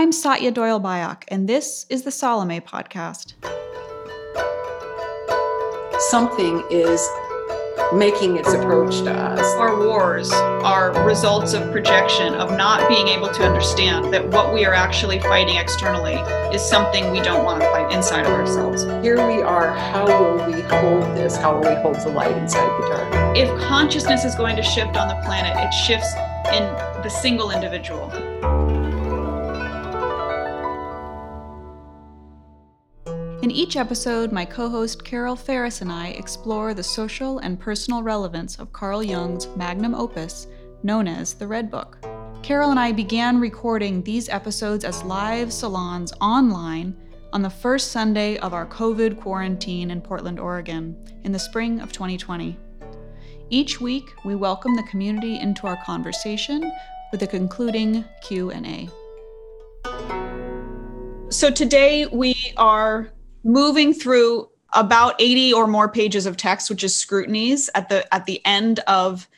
I'm Satya Doyle Byock, and this is the Salome Podcast. Something is making its approach to us. Our wars are results of projection, of not being able to understand that what we are actually fighting externally is something we don't want to fight inside of ourselves. Here we are. How will we hold this? How will we hold the light inside the dark? If consciousness is going to shift on the planet, it shifts in the single individual. In each episode, my co host Carol Ferris and I explore the social and personal relevance of Carl Jung's magnum opus, known as the Red Book. Carol and I began recording these episodes as live salons online on the first Sunday of our COVID quarantine in Portland, Oregon, in the spring of 2020. Each week, we welcome the community into our conversation with a concluding Q&A. So today we are moving through about 80 or more pages of text which is scrutinies at the at the end of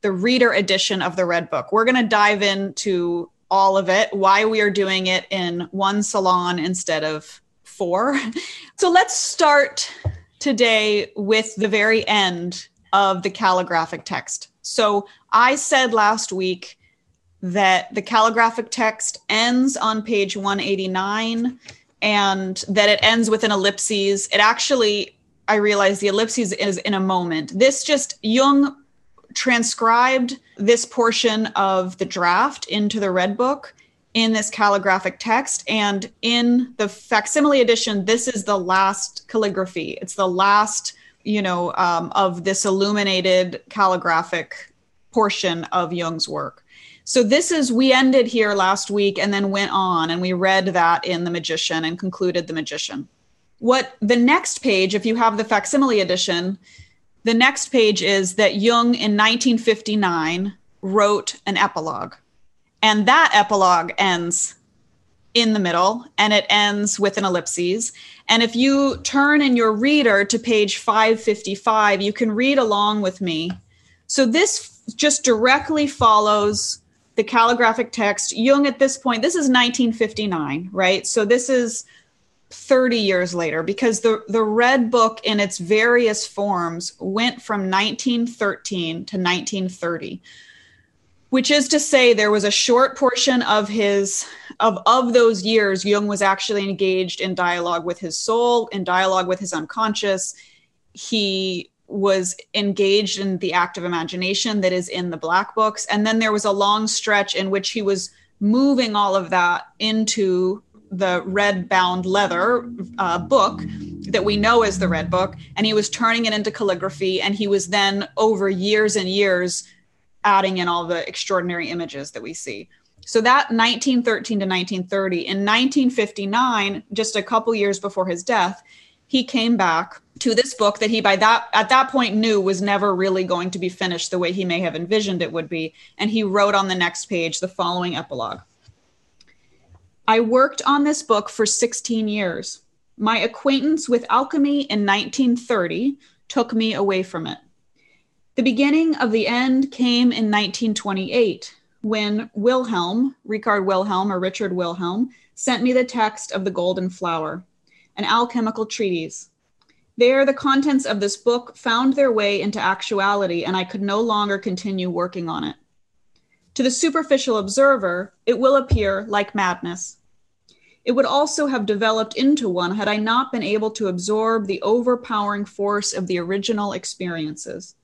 the reader edition of the red book. We're going to dive into all of it why we are doing it in one salon instead of four. So let's start today with the very end of the calligraphic text. So i said last week that the calligraphic text ends on page 189 and that it ends with an ellipses. It actually, I realize the ellipses is in a moment. This just, Jung transcribed this portion of the draft into the Red Book in this calligraphic text. And in the facsimile edition, this is the last calligraphy. It's the last, you know, um, of this illuminated calligraphic portion of Jung's work. So this is we ended here last week and then went on and we read that in The Magician and concluded The Magician. What the next page, if you have the facsimile edition, the next page is that Jung in 1959 wrote an epilogue. And that epilogue ends in the middle and it ends with an ellipses. And if you turn in your reader to page 555, you can read along with me. So this just directly follows the calligraphic text. Jung, at this point, this is 1959, right? So this is 30 years later because the, the Red Book in its various forms went from 1913 to 1930 which is to say there was a short portion of his of of those years jung was actually engaged in dialogue with his soul in dialogue with his unconscious he was engaged in the act of imagination that is in the black books. And then there was a long stretch in which he was moving all of that into the red bound leather uh, book that we know as the red book. And he was turning it into calligraphy. And he was then over years and years adding in all the extraordinary images that we see. So that 1913 to 1930 in 1959 just a couple years before his death he came back to this book that he by that at that point knew was never really going to be finished the way he may have envisioned it would be. And he wrote on the next page the following epilogue. I worked on this book for 16 years. My acquaintance with alchemy in 1930 took me away from it. The beginning of the end came in 1928 when Wilhelm, Richard Wilhelm or Richard Wilhelm, sent me the text of The Golden Flower, an alchemical treatise there, the contents of this book found their way into actuality, and I could no longer continue working on it. To the superficial observer, it will appear like madness. It would also have developed into one had I not been able to absorb the overpowering force of the original experiences.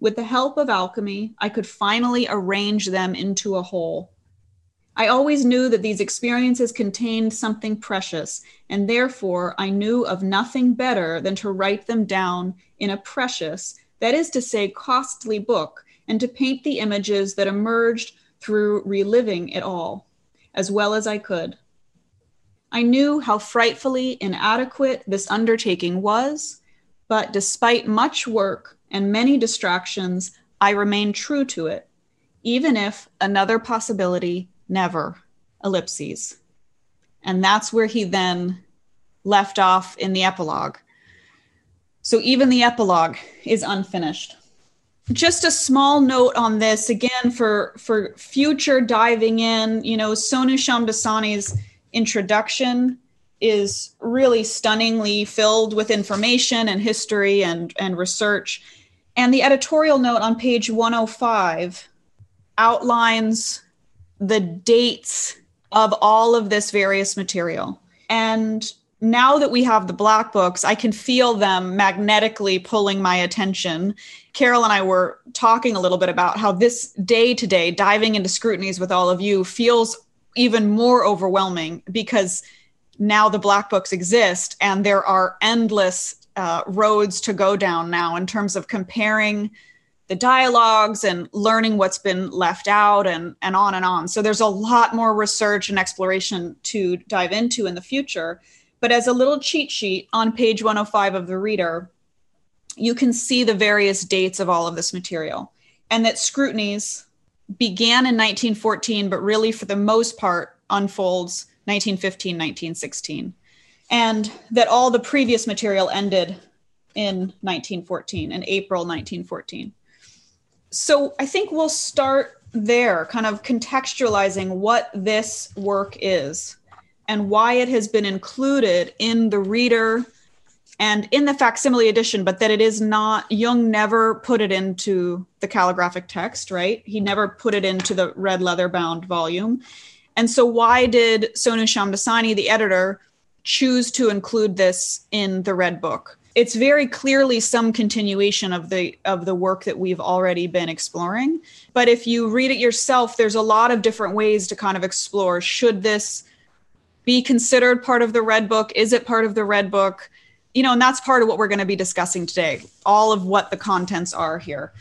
With the help of alchemy, I could finally arrange them into a whole. I always knew that these experiences contained something precious, and therefore I knew of nothing better than to write them down in a precious, that is to say, costly book, and to paint the images that emerged through reliving it all, as well as I could. I knew how frightfully inadequate this undertaking was, but despite much work and many distractions, I remained true to it, even if another possibility never, ellipses. And that's where he then left off in the epilogue. So even the epilogue is unfinished. just a small note on this again for for future diving in you know sonu shamdasani's introduction is really stunningly filled with information and history and and research and the editorial note on page 105 outlines the dates of all of this various material and now that we have the black books, I can feel them magnetically pulling my attention. Carol and I were talking a little bit about how this day to day, diving into scrutinies with all of you, feels even more overwhelming because now the black books exist and there are endless uh, roads to go down now in terms of comparing the dialogues and learning what's been left out and, and on and on. So there's a lot more research and exploration to dive into in the future. But as a little cheat sheet on page 105 of the reader, you can see the various dates of all of this material and that scrutinies began in 1914, but really for the most part unfolds 1915, 1916. And that all the previous material ended in 1914, in April 1914. So I think we'll start there, kind of contextualizing what this work is and why it has been included in the reader and in the facsimile edition, but that it is not, Jung never put it into the calligraphic text, right? He never put it into the red leather bound volume. And so, why did Sonu Shamdasani, the editor, choose to include this in the red book? It's very clearly some continuation of the of the work that we've already been exploring. But if you read it yourself, there's a lot of different ways to kind of explore. Should this be considered part of the red book? Is it part of the red book? You know and that's part of what we're going to be discussing today all of what the contents are here.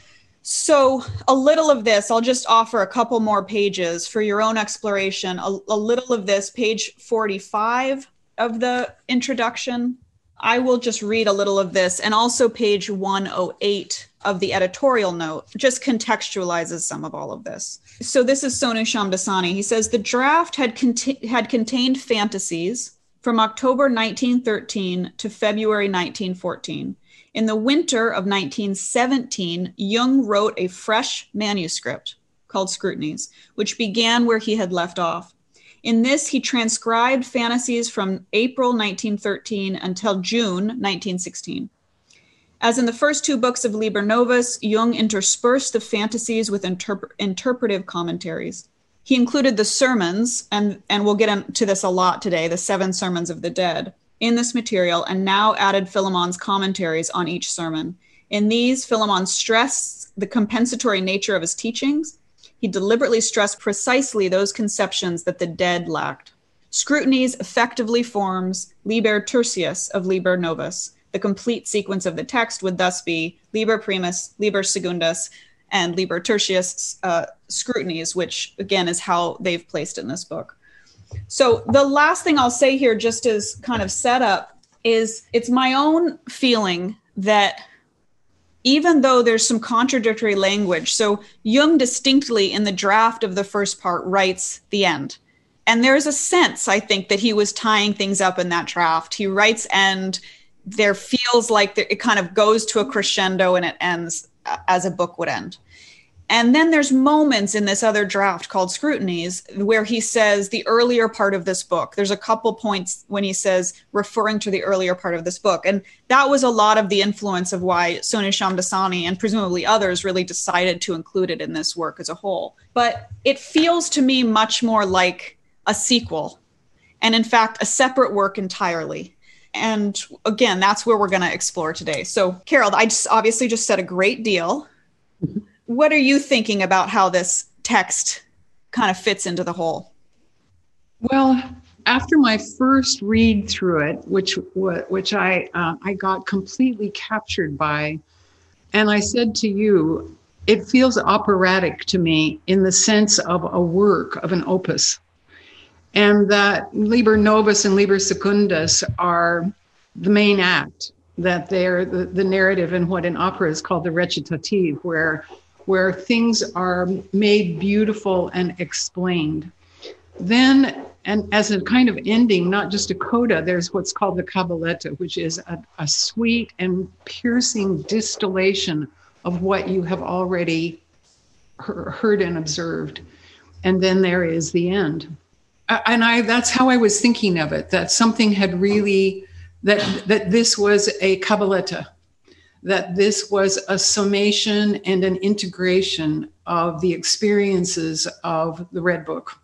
So a little of this i'll just offer a couple more pages for your own exploration. A, a little of this page 45 of the introduction i will just read a little of this and also page 108 of the editorial note just contextualizes some of all of this. So this is Sonu Shamdasani. He says the draft had had contained fantasies from October 1913 to February 1914. In the winter of 1917, Jung wrote a fresh manuscript called Scrutinies, which began where he had left off. In this, he transcribed fantasies from April 1913 until June 1916. As in the first two books of Liber Novus, Jung interspersed the fantasies with interp- interpretive commentaries. He included the sermons, and, and we'll get into this a lot today, the seven sermons of the dead, in this material, and now added Philemon's commentaries on each sermon. In these, Philemon stressed the compensatory nature of his teachings. He deliberately stressed precisely those conceptions that the dead lacked. Scrutinies effectively forms Liber Tertius of Liber Novus, the complete sequence of the text would thus be Liber Primus, Liber Secundus, and Liber Tertius uh, scrutinies, which again is how they've placed in this book. So the last thing I'll say here, just as kind of setup, is it's my own feeling that even though there's some contradictory language, so Jung distinctly in the draft of the first part writes the end. And there's a sense, I think, that he was tying things up in that draft. He writes end there feels like it kind of goes to a crescendo and it ends uh, as a book would end. And then there's moments in this other draft called Scrutinies where he says the earlier part of this book. There's a couple points when he says referring to the earlier part of this book. And that was a lot of the influence of why Sonu Shamdasani and presumably others really decided to include it in this work as a whole. But it feels to me much more like a sequel and, in fact, a separate work entirely and again, that's where we're going to explore today. So, Carol, I just obviously just said a great deal. Mm-hmm. What are you thinking about how this text kind of fits into the whole? Well, after my first read through it, which which I uh, I got completely captured by, and I said to you, it feels operatic to me in the sense of a work of an opus and that Liber Novus and Liber Secundus are the main act, that they're the, the narrative in what in opera is called the recitative, where, where things are made beautiful and explained. Then, and as a kind of ending, not just a coda, there's what's called the cabaletta, which is a, a sweet and piercing distillation of what you have already heard and observed. And then there is the end. And I that's how I was thinking of it, that something had really that that this was a cabaletta, that this was a summation and an integration of the experiences of the Red Book.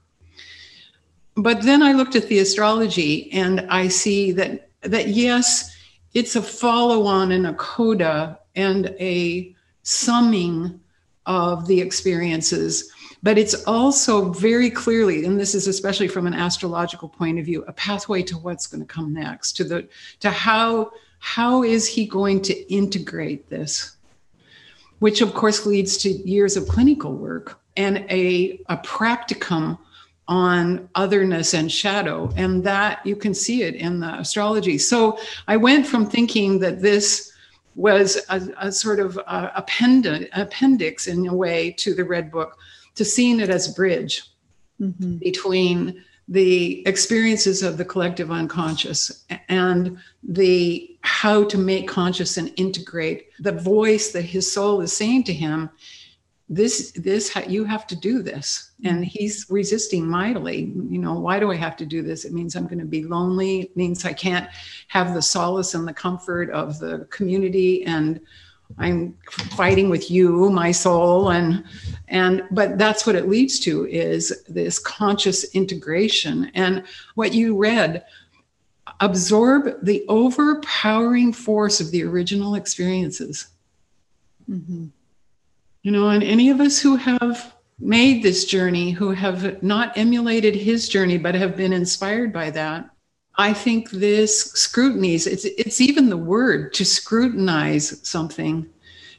But then I looked at the astrology and I see that that yes, it's a follow-on and a coda and a summing of the experiences but it's also very clearly and this is especially from an astrological point of view a pathway to what's going to come next to the to how how is he going to integrate this which of course leads to years of clinical work and a, a practicum on otherness and shadow and that you can see it in the astrology so i went from thinking that this was a, a sort of uh, append- appendix in a way to the red book to seeing it as a bridge mm-hmm. between the experiences of the collective unconscious and the how to make conscious and integrate the voice that his soul is saying to him this this you have to do this. And he's resisting mightily. You know why do i have to do this? It means i'm going to be lonely. It means i can't have the solace and the comfort of the community. And i'm fighting with you my soul. And and but that's what it leads to is this conscious integration. And what you read absorb the overpowering force of the original experiences. Mm-hmm. You know, and any of us who have made this journey, who have not emulated his journey, but have been inspired by that, I think this scrutinies, it's, it's even the word to scrutinize something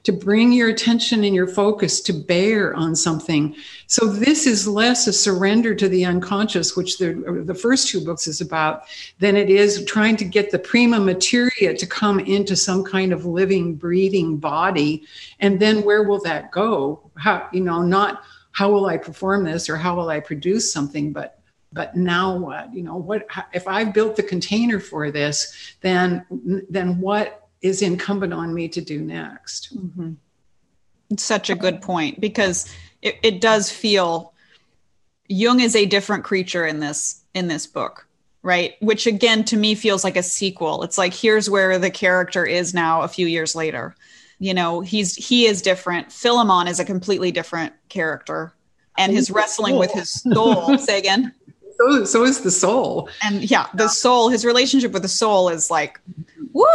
to bring your attention and your focus to bear on something. So this is less a surrender to the unconscious, which the, the first two books is about, than it is trying to get the prima materia to come into some kind of living, breathing body. And then where will that go? How, you know, not how will I perform this or how will I produce something, but but now what you know what if i've built the container for this then then what is incumbent on me to do next. Mm-hmm. It's such a good point because it, it does feel Jung is a different creature in this in this book, right? Which again to me feels like a sequel. It's like here's where the character is now a few years later. You know, he's he is different. Philemon is a completely different character, and his wrestling with his soul. say again. So, so is the soul. And yeah, the soul. His relationship with the soul is like, woo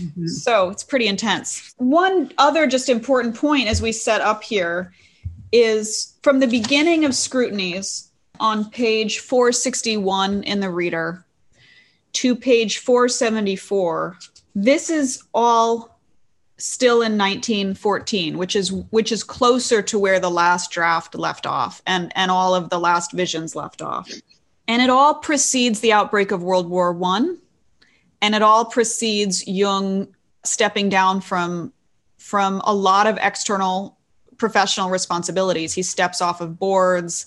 Mm-hmm. So it's pretty intense. One other just important point as we set up here is from the beginning of scrutinies on page 461 in the reader to page 474 this is all still in 1914 which is which is closer to where the last draft left off and and all of the last visions left off and it all precedes the outbreak of world war 1 and it all precedes Jung stepping down from from a lot of external professional responsibilities. He steps off of boards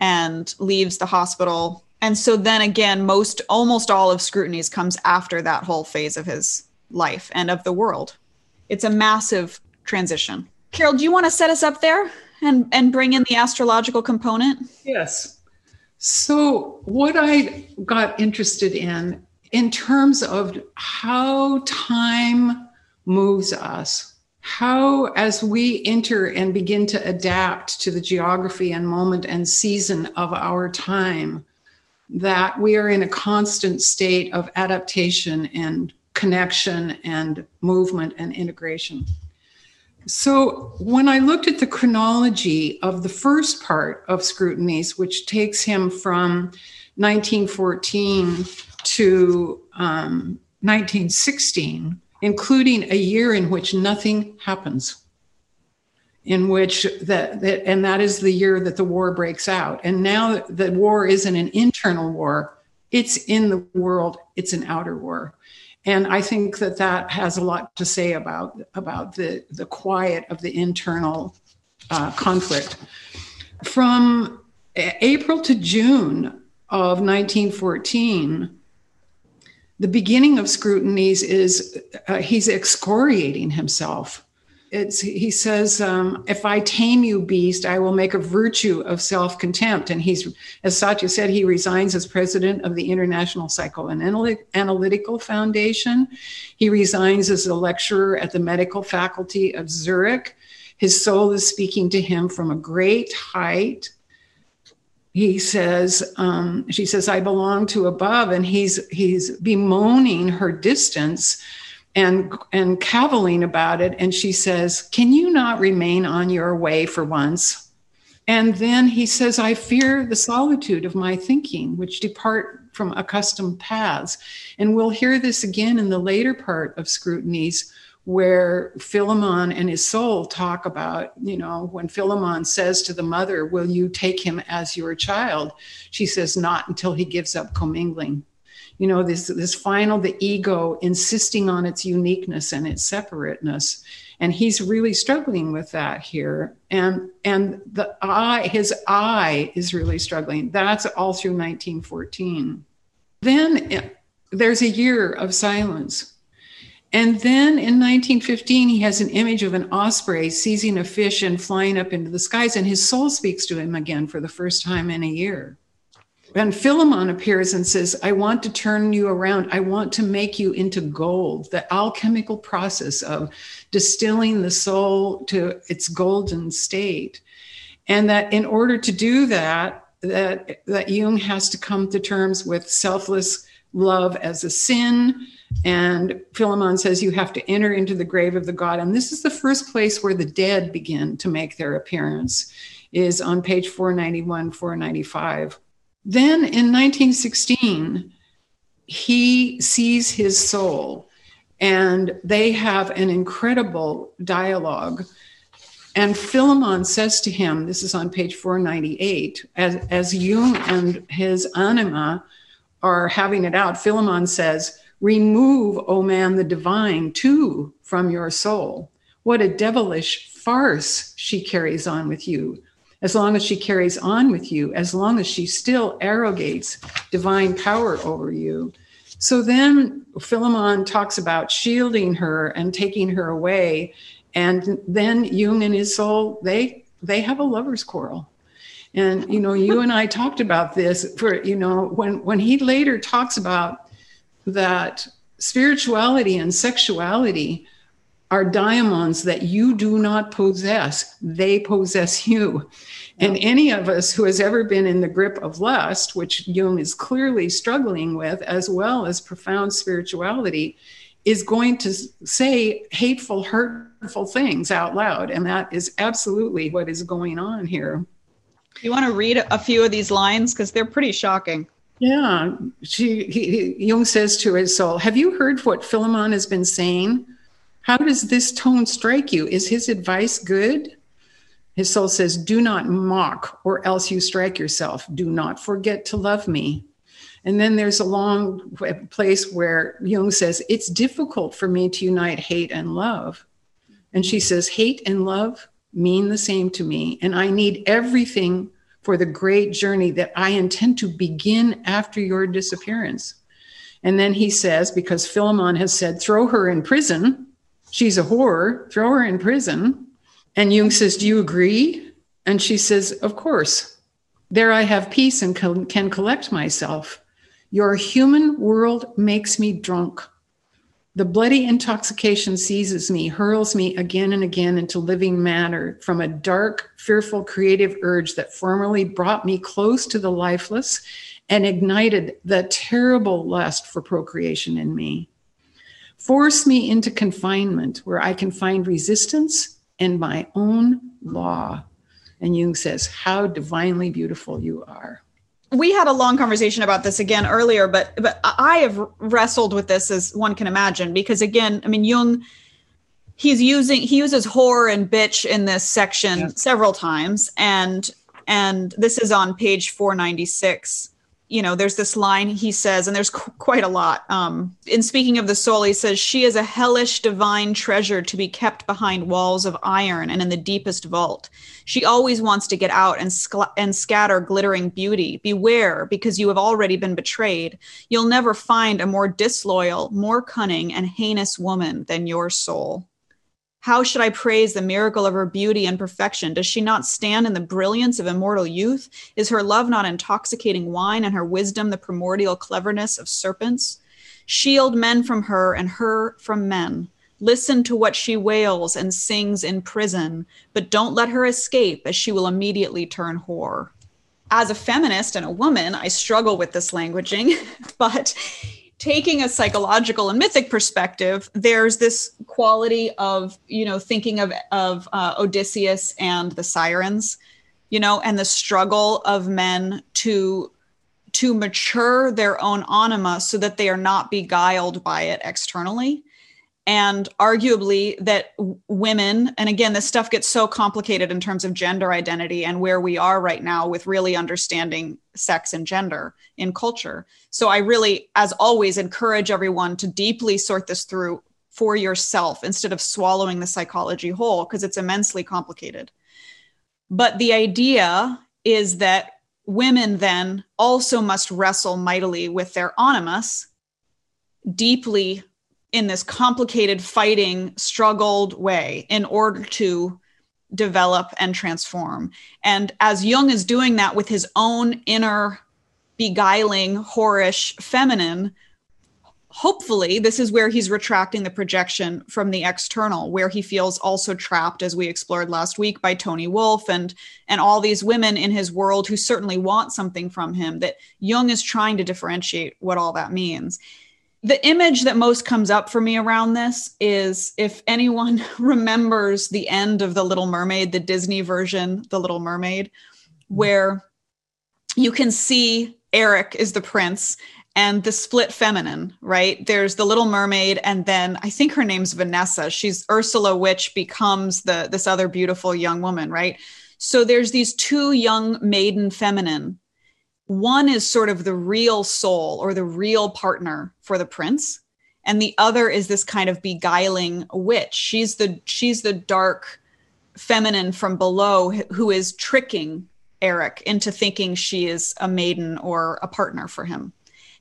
and leaves the hospital. And so then again, most almost all of scrutinies comes after that whole phase of his life and of the world. It's a massive transition. Carol, do you want to set us up there and, and bring in the astrological component? Yes. So, what I got interested in in terms of how time moves us, how, as we enter and begin to adapt to the geography and moment and season of our time, that we are in a constant state of adaptation and connection and movement and integration. So, when I looked at the chronology of the first part of scrutinies, which takes him from 1914 to um, 1916, including a year in which nothing happens. In which that, that and that is the year that the war breaks out. And now the war isn't an internal war. It's in the world. It's an outer war. And i think that that has a lot to say about about the the quiet of the internal uh, conflict. From april to june of 1914 the beginning of scrutinies is uh, he's excoriating himself it's he says, um, "If I tame you, beast, I will make a virtue of self-contempt." And he's, as Satya said, he resigns as president of the International Psychoanalytical Foundation. He resigns as a lecturer at the medical faculty of Zurich. His soul is speaking to him from a great height he says um, she says i belong to above and he's he's bemoaning her distance and and caviling about it. And she says can you not remain on your way for once? And then he says i fear the solitude of my thinking which depart from accustomed paths and we'll hear this again in the later part of scrutinies where Philemon and his soul talk about, you know, when Philemon says to the mother, Will you take him as your child? She says, Not until he gives up commingling. You know, this, this final, the ego insisting on its uniqueness and its separateness. And he's really struggling with that here. And and the I, his I is really struggling. That's all through 1914. Then eh, there's a year of silence and then in 1915, he has an image of an osprey seizing a fish and flying up into the skies, and his soul speaks to him again for the first time in a year. And Philemon appears and says, I want to turn you around. I want to make you into gold, the alchemical process of distilling the soul to its golden state. And that in order to do that, that, that Jung has to come to terms with selfless love as a sin, and Philemon says you have to enter into the grave of the god. And this is the first place where the dead begin to make their appearance, is on page 491, 495. Then in 1916, he sees his soul, and they have an incredible dialogue. And Philemon says to him, this is on page 498, as, as Jung and his anima are having it out, Philemon says, Remove, O oh man, the divine too from your soul. What a devilish farce she carries on with you. As long as she carries on with you, as long as she still arrogates divine power over you. So then Philemon talks about shielding her and taking her away. And then Jung and his soul, they they have a lover's quarrel. And you know, you and I talked about this for, you know, when when he later talks about that spirituality and sexuality are diamonds that you do not possess, they possess you. And any of us who has ever been in the grip of lust, which Jung is clearly struggling with, as well as profound spirituality, is going to say hateful, hurtful things out loud. And that is absolutely what is going on here. You want to read a few of these lines because they're pretty shocking. Yeah, she he, Jung says to his soul, "Have you heard what Philemon has been saying? How does this tone strike you? Is his advice good?" His soul says, "Do not mock, or else you strike yourself. Do not forget to love me." And then there's a long place where Jung says, "It's difficult for me to unite hate and love," and she says, "Hate and love mean the same to me, and I need everything." For the great journey that I intend to begin after your disappearance. And then he says, because Philemon has said, throw her in prison. She's a whore, throw her in prison. And Jung says, Do you agree? And she says, Of course. There I have peace and can collect myself. Your human world makes me drunk. The bloody intoxication seizes me, hurls me again and again into living matter from a dark, fearful, creative urge that formerly brought me close to the lifeless and ignited the terrible lust for procreation in me. Force me into confinement where I can find resistance and my own law. And Jung says, How divinely beautiful you are we had a long conversation about this again earlier, but but I have wrestled with this as one can imagine because again, I mean Jung he's using he uses whore and bitch in this section yeah. several times and and this is on page 496 you know, there's this line he says, and there's qu- quite a lot. Um, in speaking of the soul, he says, She is a hellish divine treasure to be kept behind walls of iron and in the deepest vault. She always wants to get out and, and scatter glittering beauty. Beware, because you have already been betrayed. You'll never find a more disloyal, more cunning, and heinous woman than your soul. How should I praise the miracle of her beauty and perfection? Does she not stand in the brilliance of immortal youth? Is her love not intoxicating wine and her wisdom the primordial cleverness of serpents? Shield men from her and her from men. Listen to what she wails and sings in prison, but don't let her escape, as she will immediately turn whore. As a feminist and a woman, I struggle with this languaging, but taking a psychological and mythic perspective, there's this quality of, you know, thinking of, of uh, Odysseus and the sirens, you know, and the struggle of men to to mature their own anima so that they are not beguiled by it externally and arguably that women and again this stuff gets so complicated in terms of gender identity and where we are right now with really understanding sex and gender in culture. So i really as always encourage everyone to deeply sort this through for yourself instead of swallowing the psychology whole because it's immensely complicated. But the idea is that women then also must wrestle mightily with their animus deeply in this complicated fighting struggled way in order to develop and transform. And as jung is doing that with his own inner beguiling whorish feminine hopefully this is where he's retracting the projection from the external where he feels also trapped as we explored last week by toni wolff and and all these women in his world who certainly want something from him that jung is trying to differentiate what all that means the image that most comes up for me around this is if anyone remembers the end of the little mermaid the disney version the little mermaid where you can see eric is the prince and the split feminine right? There's the little mermaid and then i think her name's vanessa. She's ursula which becomes the this other beautiful young woman right? So there's these two young maiden feminine one is sort of the real soul or the real partner for the prince and the other is this kind of beguiling witch. She's the she's the dark feminine from below who is tricking eric into thinking she is a maiden or a partner for him.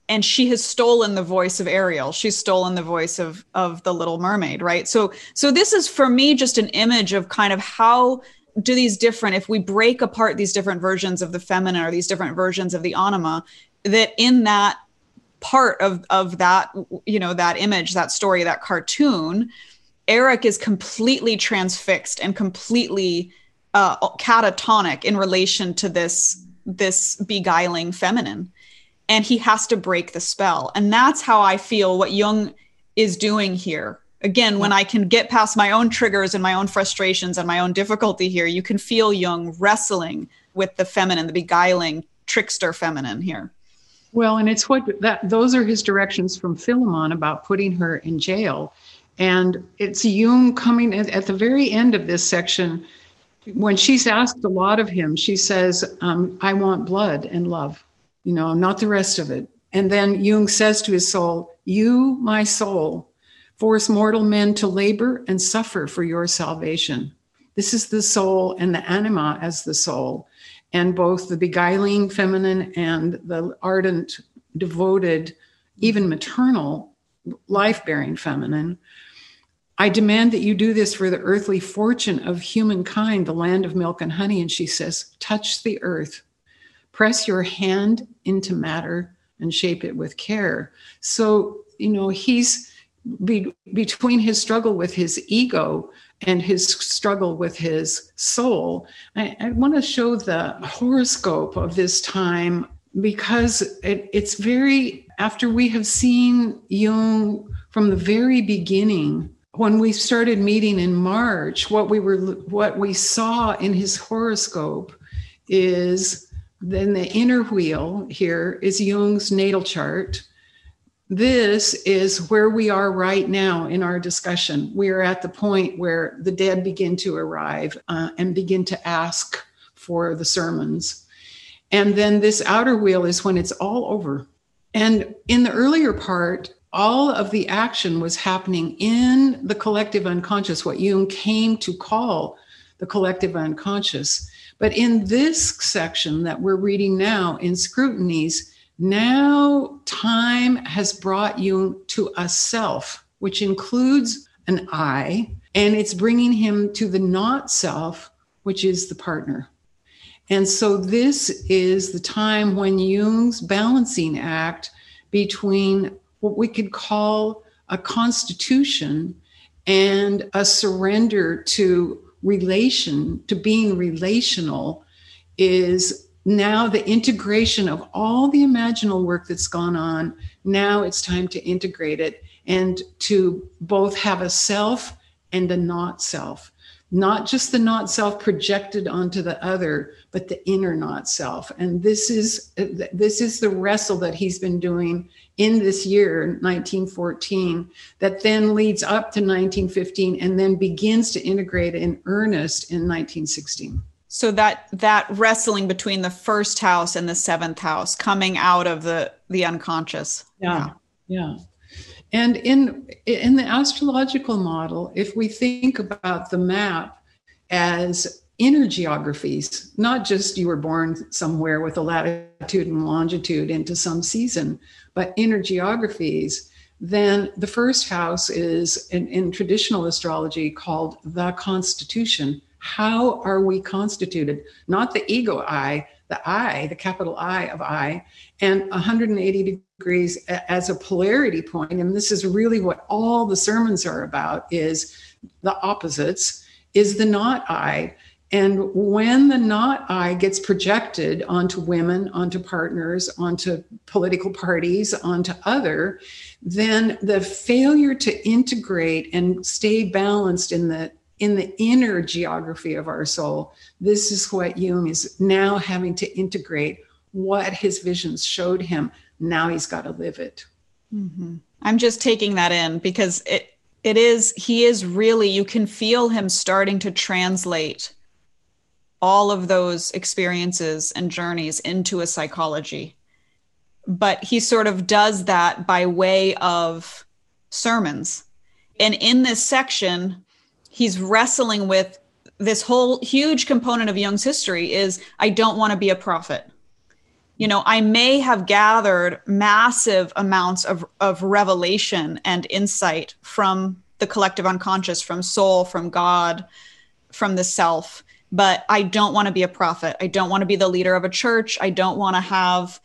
And she has stolen the voice of ariel. She's stolen the voice of of the little mermaid right? So so this is for me just an image of kind of how do these different if we break apart these different versions of the feminine or these different versions of the anima that in that part of of that you know that image that story that cartoon eric is completely transfixed and completely uh, catatonic in relation to this this beguiling feminine. And he has to break the spell. And that's how i feel what jung is doing here again when i can get past my own triggers and my own frustrations and my own difficulty here you can feel jung wrestling with the feminine the beguiling trickster feminine here. Well and it's what that those are his directions from philemon about putting her in jail. And it's jung coming at, at the very end of this section when she's asked a lot of him she says um, i want blood and love you know not the rest of it. And then jung says to his soul you my soul force mortal men to labor and suffer for your salvation. This is the soul and the anima as the soul, and both the beguiling feminine and the ardent, devoted, even maternal, life bearing feminine. I demand that you do this for the earthly fortune of humankind, the land of milk and honey. And she says, touch the earth, press your hand into matter and shape it with care. So, you know, he's be, between his struggle with his ego and his struggle with his soul. I, I want to show the horoscope of this time because it, it's very, after we have seen Jung from the very beginning, when we started meeting in March, what we were what we saw in his horoscope is then the inner wheel here is Jung's natal chart this is where we are right now in our discussion. We are at the point where the dead begin to arrive uh, and begin to ask for the sermons. And then this outer wheel is when it's all over. And in the earlier part, all of the action was happening in the collective unconscious, what Jung came to call the collective unconscious. But in this section that we're reading now in scrutinies, now, time has brought you to a self, which includes an I, and it's bringing him to the not self, which is the partner. And so this is the time when Jung's balancing act between what we could call a constitution and a surrender to relation, to being relational, is now the integration of all the imaginal work that's gone on. Now it's time to integrate it and to both have a self and a not self not just the not self projected onto the other but the inner not self and this is this is the wrestle that he's been doing in this year 1914 that then leads up to 1915 and then begins to integrate in earnest in 1916 so that that wrestling between the first house and the seventh house coming out of the the unconscious yeah yeah, yeah. And in in the astrological model, if we think about the map as inner geographies, not just you were born somewhere with a latitude and longitude into some season, but inner geographies, then the first house is in, in traditional astrology called the constitution. How are we constituted? Not the ego I, the I, the capital I of I, and 180 degrees as a polarity point. And this is really what all the sermons are about is the opposites, is the not I. And when the not I gets projected onto women, onto partners, onto political parties, onto other, then the failure to integrate and stay balanced in the in the inner geography of our soul, this is what Jung is now having to integrate what his visions showed him. Now he's got to live it. Mm-hmm. I'm just taking that in because it it is he is really you can feel him starting to translate all of those experiences and journeys into a psychology but he sort of does that by way of sermons and in this section he's wrestling with this whole huge component of Jung's history is I don't want to be a prophet. You know, I may have gathered massive amounts of, of revelation and insight from the collective unconscious, from soul, from God, from the self, but I don't want to be a prophet. I don't want to be the leader of a church. I don't want to have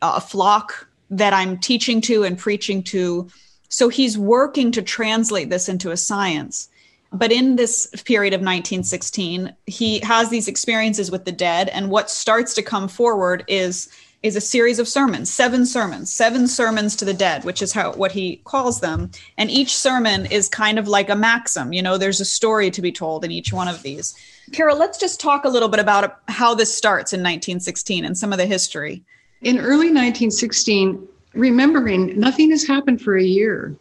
a flock that I'm teaching to and preaching to. So he's working to translate this into a science but in this period of 1916 he has these experiences with the dead and what starts to come forward is is a series of sermons seven sermons seven sermons to the dead which is how what he calls them. And each sermon is kind of like a maxim you know there's a story to be told in each one of these. Carol let's just talk a little bit about how this starts in 1916 and some of the history. In early 1916 remembering nothing has happened for a year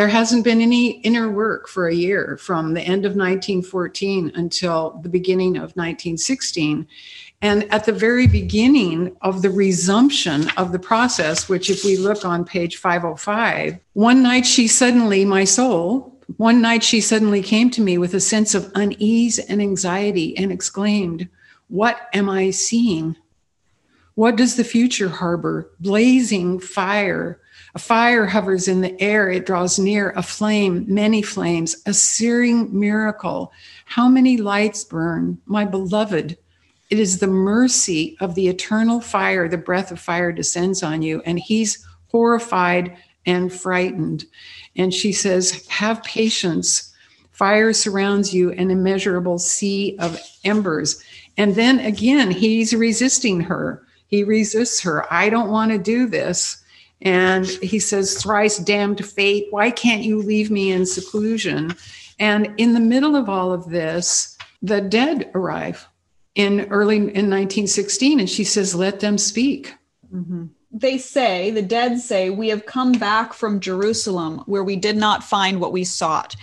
there hasn't been any inner work for a year from the end of 1914 until the beginning of 1916. And at the very beginning of the resumption of the process, which, if we look on page 505, one night she suddenly, my soul, one night she suddenly came to me with a sense of unease and anxiety and exclaimed, What am I seeing? What does the future harbor? Blazing fire, a fire hovers in the air, it draws near, a flame, many flames, a searing miracle. How many lights burn, my beloved? It is the mercy of the eternal fire, the breath of fire descends on you, and he's horrified and frightened. And she says, Have patience. Fire surrounds you, an immeasurable sea of embers. And then again, he's resisting her. He resists her. I don't want to do this. And he says, Thrice damned fate, why can't you leave me in seclusion? And in the middle of all of this, the dead arrive in early in 1916. And she says, Let them speak. Mm-hmm. They say, the dead say, We have come back from Jerusalem where we did not find what we sought.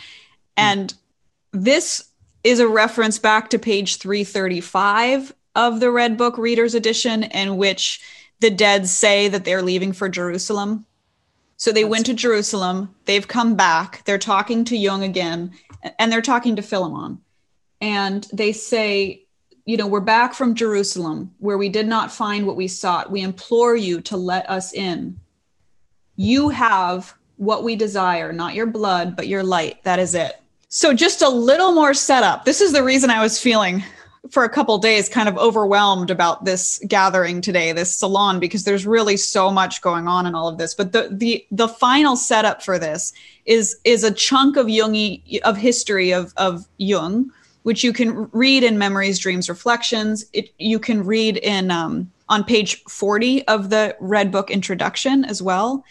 And this is a reference back to page 335 of the Red Book Reader's Edition, in which the dead say that they're leaving for Jerusalem. So they That's went to Jerusalem, they've come back, they're talking to Jung again, and they're talking to Philemon. And they say, you know, we're back from Jerusalem where we did not find what we sought. We implore you to let us in. You have what we desire, not your blood, but your light. That is it. So, just a little more setup. This is the reason I was feeling for a couple days kind of overwhelmed about this gathering today this salon because there's really so much going on in all of this. But the the the final setup for this is is a chunk of Jung of history of of Jung which you can read in memories dreams reflections. It, you can read in um, on page 40 of the red book introduction as well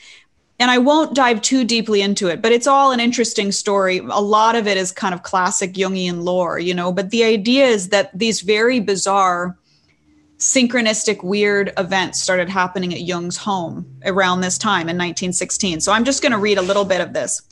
and I won't dive too deeply into it, but it's all an interesting story. A lot of it is kind of classic Jungian lore, you know, but the idea is that these very bizarre, synchronistic, weird events started happening at Jung's home around this time in 1916. So I'm just going to read a little bit of this.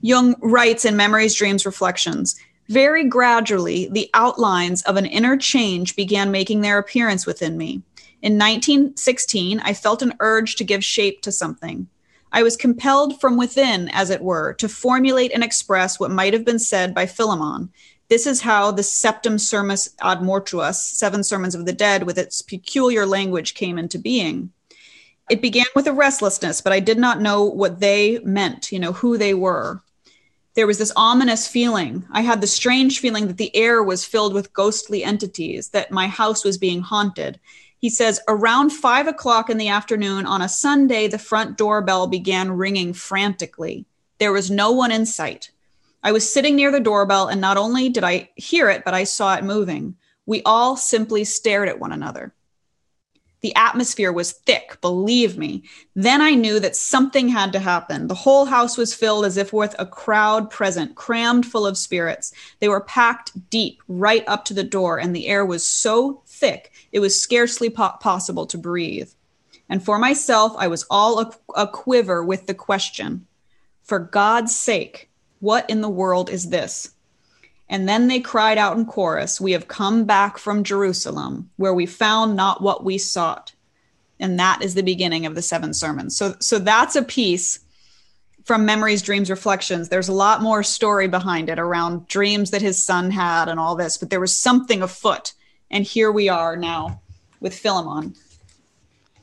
Jung writes in Memories, Dreams, Reflections Very gradually, the outlines of an inner change began making their appearance within me. In 1916, I felt an urge to give shape to something. I was compelled from within, as it were, to formulate and express what might have been said by Philemon. This is how the Septem Sermones ad Mortuos, Seven Sermons of the Dead, with its peculiar language, came into being. It began with a restlessness, but I did not know what they meant, you know, who they were. There was this ominous feeling. I had the strange feeling that the air was filled with ghostly entities, that my house was being haunted. He says, around five o'clock in the afternoon on a Sunday, the front doorbell began ringing frantically. There was no one in sight. I was sitting near the doorbell, and not only did I hear it, but I saw it moving. We all simply stared at one another. The atmosphere was thick, believe me. Then I knew that something had to happen. The whole house was filled as if with a crowd present, crammed full of spirits. They were packed deep, right up to the door, and the air was so thick it was scarcely po- possible to breathe. And for myself, I was all a, a quiver with the question For God's sake, what in the world is this? And then they cried out in chorus, We have come back from Jerusalem, where we found not what we sought. And that is the beginning of the seven sermons. So, so that's a piece from Memories, Dreams, Reflections. There's a lot more story behind it around dreams that his son had and all this, but there was something afoot and here we are now with Philemon.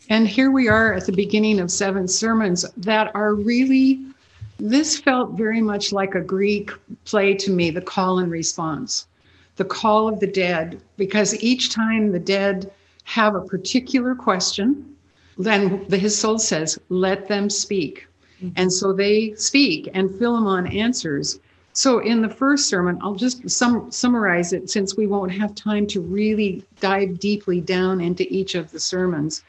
And here we are at the beginning of seven sermons that are really, this felt very much like a Greek play to me, the call and response, the call of the dead, because each time the dead have a particular question, then the, his soul says, let them speak. Mm-hmm. And so they speak, and Philemon answers. So, in the first sermon, I'll just sum, summarize it since we won't have time to really dive deeply down into each of the sermons.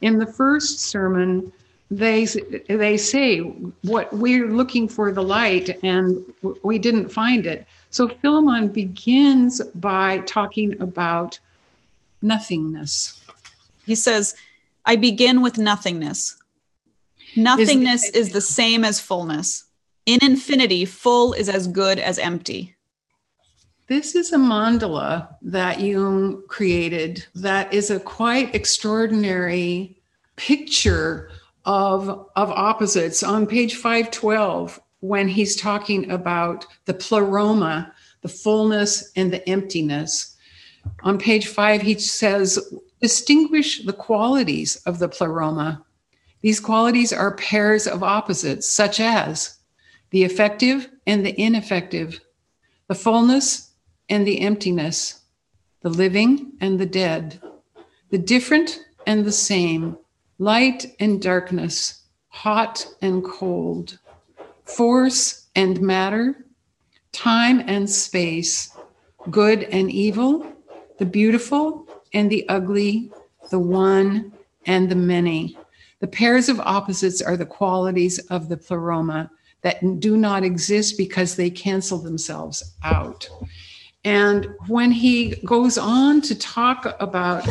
In the first sermon, they they say what we're looking for the light and we didn't find it. So Philemon begins by talking about nothingness. He says, "I begin with nothingness. Nothingness is, is the same as fullness." In infinity, full is as good as empty. This is a mandala that Jung created that is a quite extraordinary picture of, of opposites. On page 512, when he's talking about the pleroma, the fullness and the emptiness, on page five, he says, distinguish the qualities of the pleroma. These qualities are pairs of opposites, such as the effective and the ineffective, the fullness and the emptiness, the living and the dead, the different and the same, light and darkness, hot and cold, force and matter, time and space, good and evil, the beautiful and the ugly, the one and the many. The pairs of opposites are the qualities of the pleroma that do not exist because they cancel themselves out. And when he goes on to talk about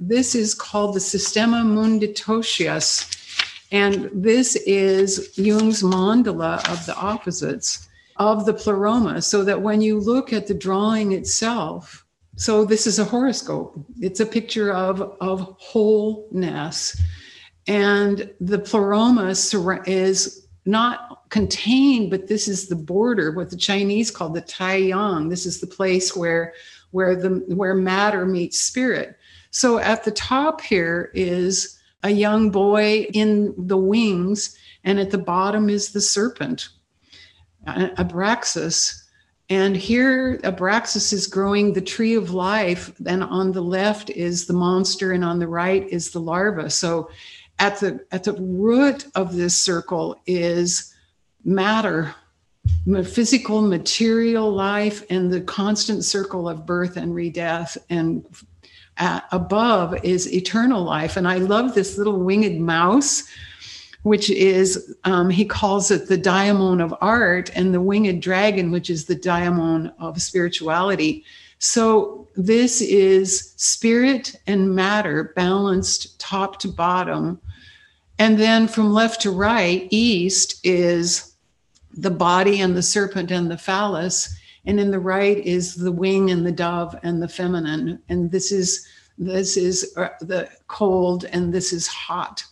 this is called the Systema Munditotius, and this is Jung's mandala of the opposites of the pleroma, so that when you look at the drawing itself, so this is a horoscope, it's a picture of, of wholeness. And the pleroma is not contained, but this is the border, what the Chinese call the Taiyang. This is the place where where the where matter meets spirit. So at the top here is a young boy in the wings, and at the bottom is the serpent. Abraxas. And here, Abraxas is growing the tree of life. Then on the left is the monster, and on the right is the larva. So, at the at the root of this circle is matter, physical, material life, and the constant circle of birth and redeath. And above is eternal life. And I love this little winged mouse which is um, he calls it the daimon of art, and the winged dragon, which is the daimon of spirituality. So this is spirit and matter balanced top to bottom. And then from left to right, east is the body and the serpent and the phallus. And in the right is the wing and the dove and the feminine. And this is this is uh, the cold and this is hot.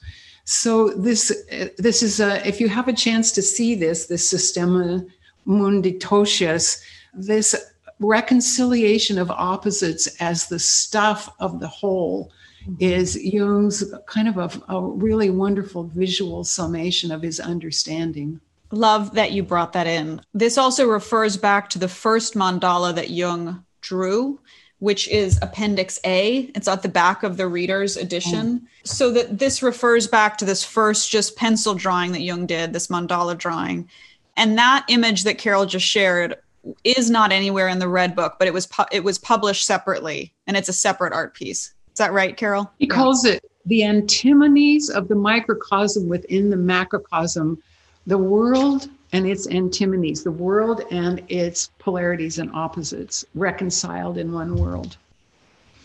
So this this is a, if you have a chance to see this, this systema munditotius this reconciliation of opposites as the stuff of the whole mm-hmm. is Jung's kind of a, a really wonderful visual summation of his understanding. Love that you brought that in. This also refers back to the first mandala that Jung drew which is Appendix A. It's at the back of the reader's edition. So that this refers back to this first just pencil drawing that Jung did, this mandala drawing. And that image that Carol just shared is not anywhere in the red book, but it was pu- it was published separately and it's a separate art piece. Is that right, Carol? He calls it the antinomies of the microcosm within the macrocosm. The world and its antinomies, the world and its polarities and opposites reconciled in one world.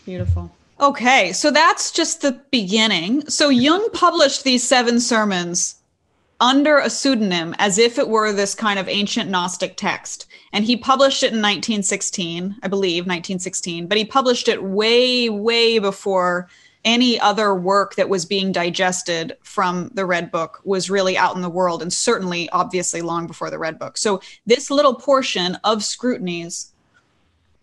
Beautiful. Okay, so that's just the beginning. So Jung published these seven sermons under a pseudonym as if it were this kind of ancient Gnostic text. And he published it in 1916, I believe, 1916, but he published it way, way before any other work that was being digested from the Red Book was really out in the world, and certainly, obviously, long before the Red Book. So, this little portion of Scrutinies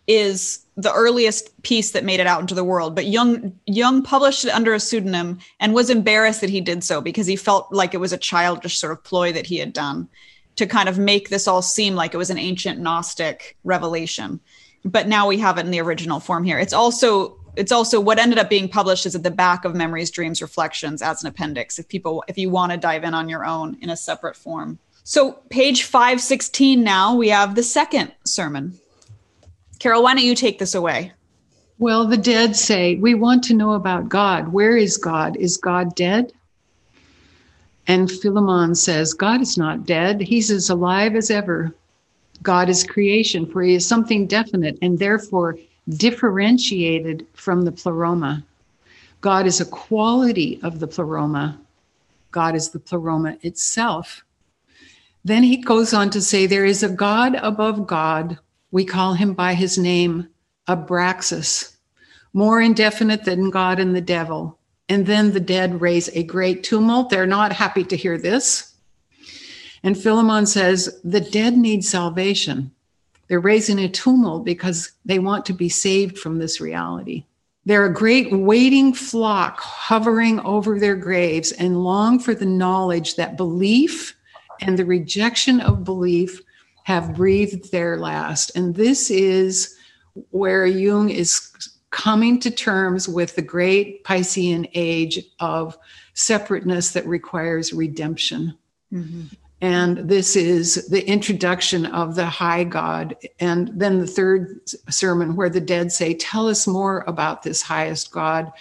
is the earliest piece that made it out into the world. But Jung Jung published it under a pseudonym and was embarrassed that he did so because he felt like it was a childish sort of ploy that he had done to kind of make this all seem like it was an ancient Gnostic revelation. But now we have it in the original form here. It's also it's also what ended up being published is at the back of Memories, Dreams, Reflections as an appendix. If people, if you want to dive in on your own in a separate form. So page 516 now, we have the second sermon. Carol, why don't you take this away? Well, the dead say, We want to know about God. Where is God? Is God dead? And Philemon says, God is not dead. He's as alive as ever. God is creation, for he is something definite, and therefore differentiated from the pleroma. God is a quality of the pleroma. God is the pleroma itself. Then he goes on to say, There is a God above God. We call him by his name, Abraxas, more indefinite than God and the devil. And then the dead raise a great tumult. They're not happy to hear this. And Philemon says, The dead need salvation. They're raising a tumult because they want to be saved from this reality. They're a great waiting flock hovering over their graves and long for the knowledge that belief and the rejection of belief have breathed their last. And this is where Jung is coming to terms with the great Piscean age of separateness that requires redemption. Mm-hmm. And this is the introduction of the high God. And then the third sermon, where the dead say, Tell us more about this highest God.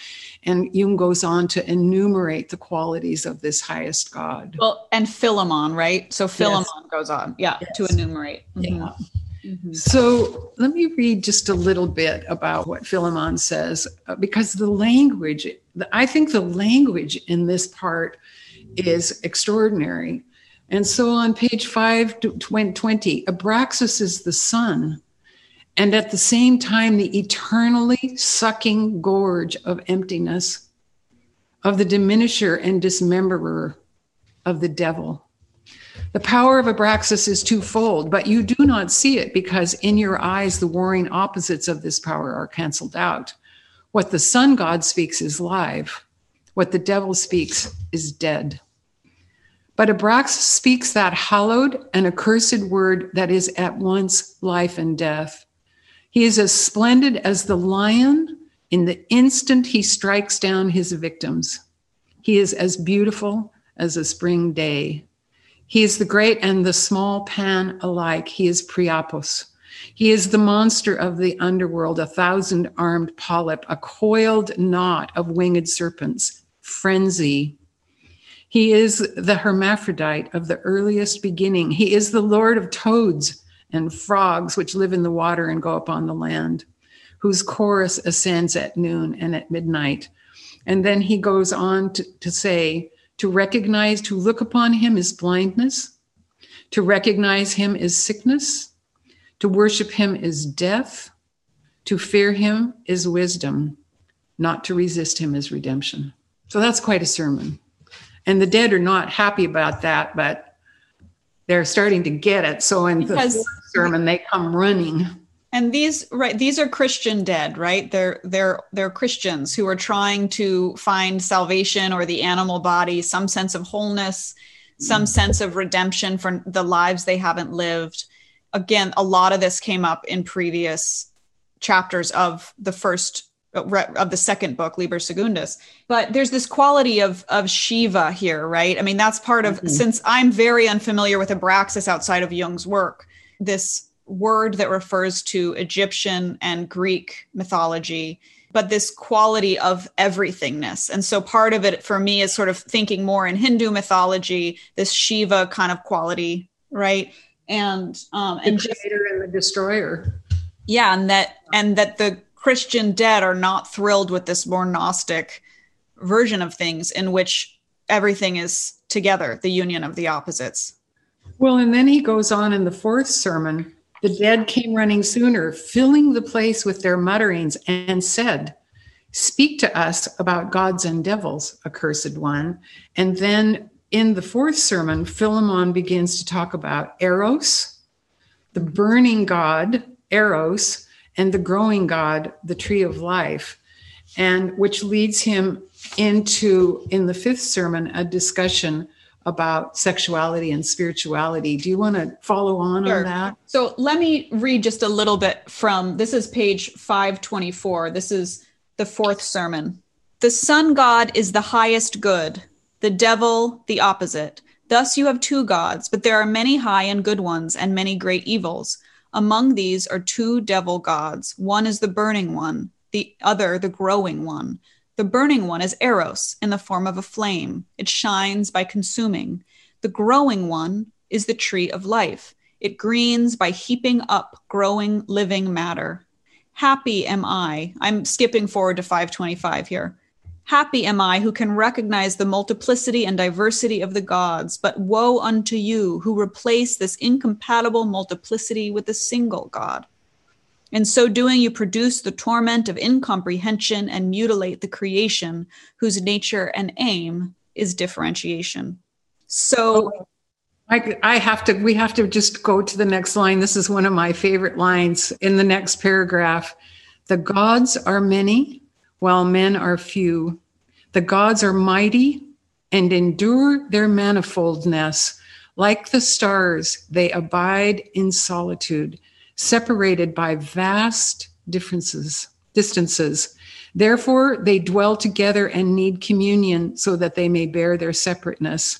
And Jung goes on to enumerate the qualities of this highest God. Well, and Philemon, right? So Philemon yes. goes on, yeah, yes. to enumerate. Mm-hmm. Yeah. Mm-hmm. So let me read just a little bit about what Philemon says, uh, because the language, I think the language in this part is extraordinary. And so on page 520, Abraxas is the sun, and at the same time, the eternally sucking gorge of emptiness, of the diminisher and dismemberer of the devil. The power of Abraxas is twofold, but you do not see it because in your eyes, the warring opposites of this power are canceled out. What the sun god speaks is live, what the devil speaks is dead. But Abraxas speaks that hallowed and accursed word that is at once life and death. He is as splendid as the lion in the instant he strikes down his victims. He is as beautiful as a spring day. He is the great and the small pan alike. He is Priapos. He is the monster of the underworld, a thousand armed polyp, a coiled knot of winged serpents, frenzy. He is the hermaphrodite of the earliest beginning. He is the lord of toads and frogs which live in the water and go up on the land, whose chorus ascends at noon and at midnight. And then he goes on to, to say, to recognize, to look upon him is blindness, to recognize him is sickness, to worship him is death, to fear him is wisdom, not to resist him is redemption. So that's quite a sermon. And the dead are not happy about that, but they're starting to get it. So in because the sermon, they come running. And these right, these are Christian dead, right? They're they're they're Christians who are trying to find salvation or the animal body, some sense of wholeness, some sense of redemption for the lives they haven't lived. Again, a lot of this came up in previous chapters of the first of the second book liber secundus but there's this quality of of shiva here right? I mean that's part of mm-hmm. since i'm very unfamiliar with abraxas outside of jung's work this word that refers to egyptian and greek mythology but this quality of everythingness. And so part of it for me is sort of thinking more in hindu mythology this shiva kind of quality right? And um and the creator just, and the destroyer. Yeah and that and that the Christian dead are not thrilled with this more Gnostic version of things in which everything is together, the union of the opposites. Well, and then he goes on in the fourth sermon the dead came running sooner, filling the place with their mutterings, and said, Speak to us about gods and devils, accursed one. And then in the fourth sermon, Philemon begins to talk about Eros, the burning god, Eros, and the growing God, the tree of life, and which leads him into, in the fifth sermon, a discussion about sexuality and spirituality. Do you want to follow on sure. on that? So let me read just a little bit from this is page 524. This is the fourth sermon. The sun god is the highest good, the devil the opposite. Thus you have two gods, but there are many high and good ones, and many great evils. Among these are two devil gods. One is the burning one, the other the growing one. The burning one is Eros in the form of a flame. It shines by consuming. The growing one is the tree of life. It greens by heaping up growing living matter. Happy am I. I'm skipping forward to 525 here. Happy am I who can recognize the multiplicity and diversity of the gods, but woe unto you who replace this incompatible multiplicity with a single God. In so doing, you produce the torment of incomprehension and mutilate the creation whose nature and aim is differentiation. So oh, I, I have to, we have to just go to the next line. This is one of my favorite lines in the next paragraph. The gods are many, while men are few. The gods are mighty and endure their manifoldness. Like the stars, they abide in solitude, separated by vast differences, distances. Therefore, they dwell together and need communion so that they may bear their separateness.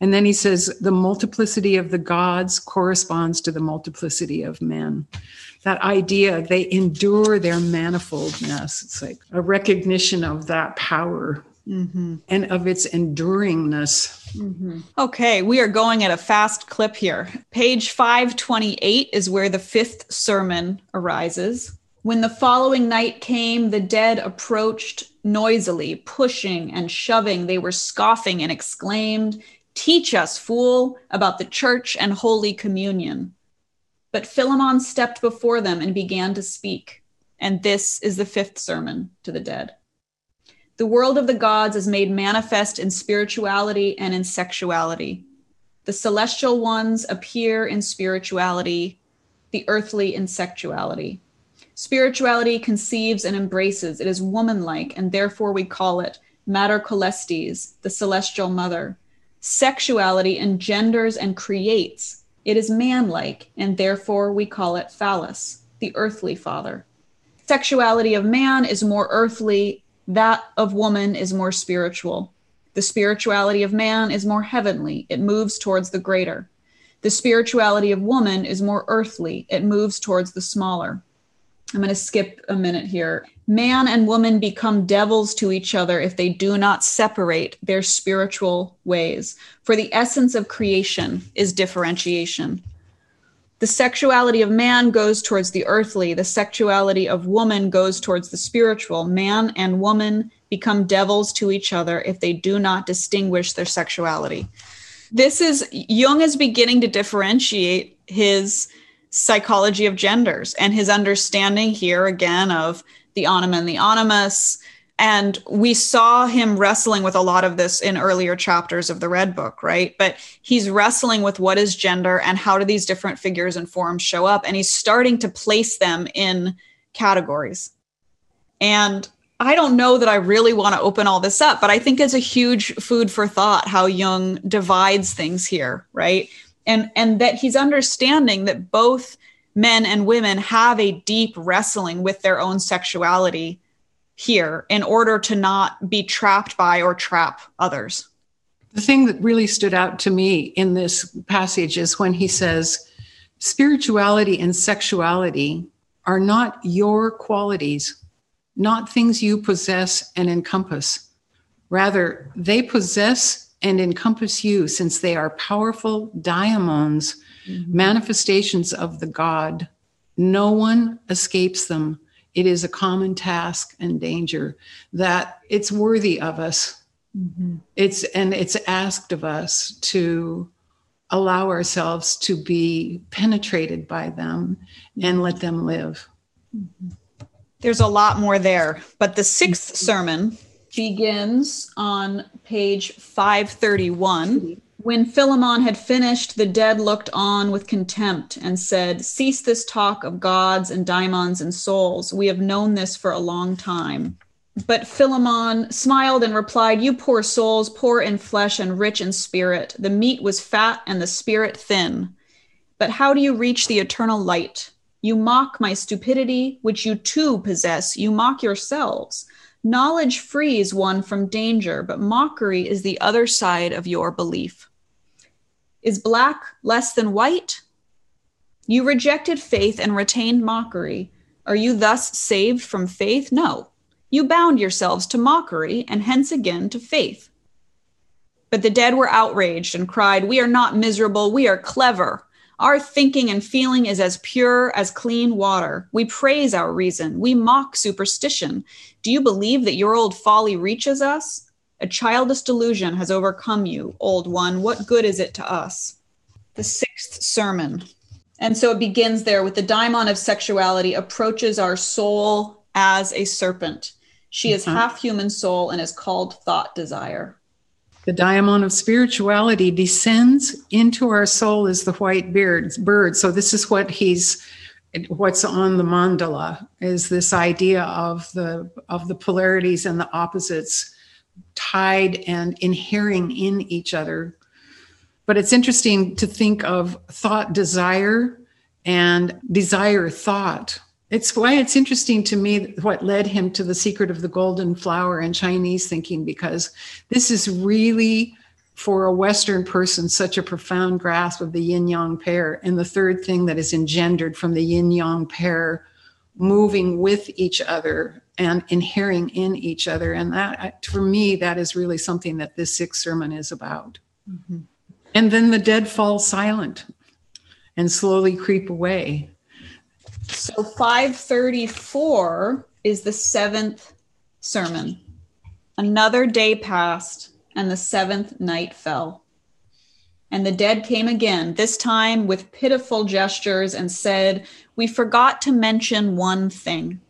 And then he says, the multiplicity of the gods corresponds to the multiplicity of men that idea they endure their manifoldness. It's like a recognition of that power mm-hmm. and of its enduringness. Mm-hmm. okay we are going at a fast clip here. Page 528 is where the fifth sermon arises. When the following night came the dead approached noisily pushing and shoving. They were scoffing and exclaimed teach us fool about the church and holy communion but Philemon stepped before them and began to speak. And this is the fifth sermon to the dead. The world of the gods is made manifest in spirituality and in sexuality. The celestial ones appear in spirituality, the earthly in sexuality. Spirituality conceives and embraces, it is womanlike, and therefore we call it Mater Coelestis, the celestial mother. Sexuality engenders and creates. It is manlike, and therefore we call it phallus, the earthly father. Sexuality of man is more earthly, that of woman is more spiritual. The spirituality of man is more heavenly, it moves towards the greater. The spirituality of woman is more earthly, it moves towards the smaller. I'm going to skip a minute here. Man and woman become devils to each other if they do not separate their spiritual ways. For the essence of creation is differentiation. The sexuality of man goes towards the earthly, the sexuality of woman goes towards the spiritual. Man and woman become devils to each other if they do not distinguish their sexuality. This is Jung is beginning to differentiate his psychology of genders and his understanding here again of the anima and the animus. And we saw him wrestling with a lot of this in earlier chapters of the Red Book, right? But he's wrestling with what is gender and how do these different figures and forms show up. And he's starting to place them in categories. And I don't know that I really want to open all this up, but I think it's a huge food for thought how Jung divides things here, right? And and that he's understanding that both men and women have a deep wrestling with their own sexuality here in order to not be trapped by or trap others. The thing that really stood out to me in this passage is when he says, spirituality and sexuality are not your qualities, not things you possess and encompass. Rather, they possess and encompass you since they are powerful daimons, mm-hmm. manifestations of the God. No one escapes them. It is a common task and danger that it's worthy of us. Mm-hmm. It's and it's asked of us to allow ourselves to be penetrated by them and let them live. Mm-hmm. There's a lot more there, but the 6th sermon begins on page 531. When Philemon had finished, the dead looked on with contempt and said, Cease this talk of gods and daimons and souls. We have known this for a long time. But Philemon smiled and replied, You poor souls, poor in flesh and rich in spirit. The meat was fat and the spirit thin. But how do you reach the eternal light? You mock my stupidity, which you too possess. You mock yourselves. Knowledge frees one from danger, but mockery is the other side of your belief. Is black less than white? You rejected faith and retained mockery. Are you thus saved from faith? No. You bound yourselves to mockery and hence again to faith. But the dead were outraged and cried, We are not miserable, we are clever. Our thinking and feeling is as pure as clean water. We praise our reason. We mock superstition. Do you believe that your old folly reaches us? A childish delusion has overcome you, old one. What good is it to us? The sixth sermon. And so it begins there with the daimon of sexuality approaches our soul as a serpent. She is mm-hmm. half human soul and is called thought desire. The daimon of spirituality descends into our soul as the white beard, bird. So this is what he's what's on the mandala is this idea of the of the polarities and the opposites tied and inhering in each other. But it's interesting to think of thought desire and desire thought it's why it's interesting to me what led him to the secret of the golden flower and Chinese thinking, because this is really for a Western person such a profound grasp of the yin yang pair. And the third thing that is engendered from the yin yang pair moving with each other and inhering in each other. And that, for me, that is really something that this sixth sermon is about. Mm-hmm. And then the dead fall silent and slowly creep away so 534 is the seventh sermon. Another day passed, and the seventh night fell. And the dead came again, this time with pitiful gestures, and said, We forgot to mention one thing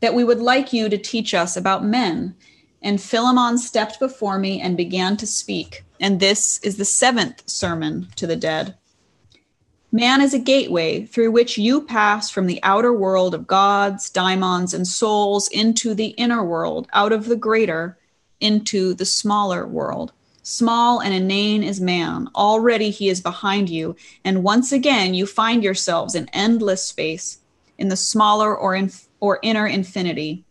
that we would like you to teach us about men. And Philemon stepped before me and began to speak. And this is the seventh sermon to the dead. Man is a gateway through which you pass from the outer world of gods, daimons, and souls into the inner world, out of the greater into the smaller world. Small and inane is man. Already he is behind you, and once again you find yourselves in endless space, in the smaller or, in, or inner infinity.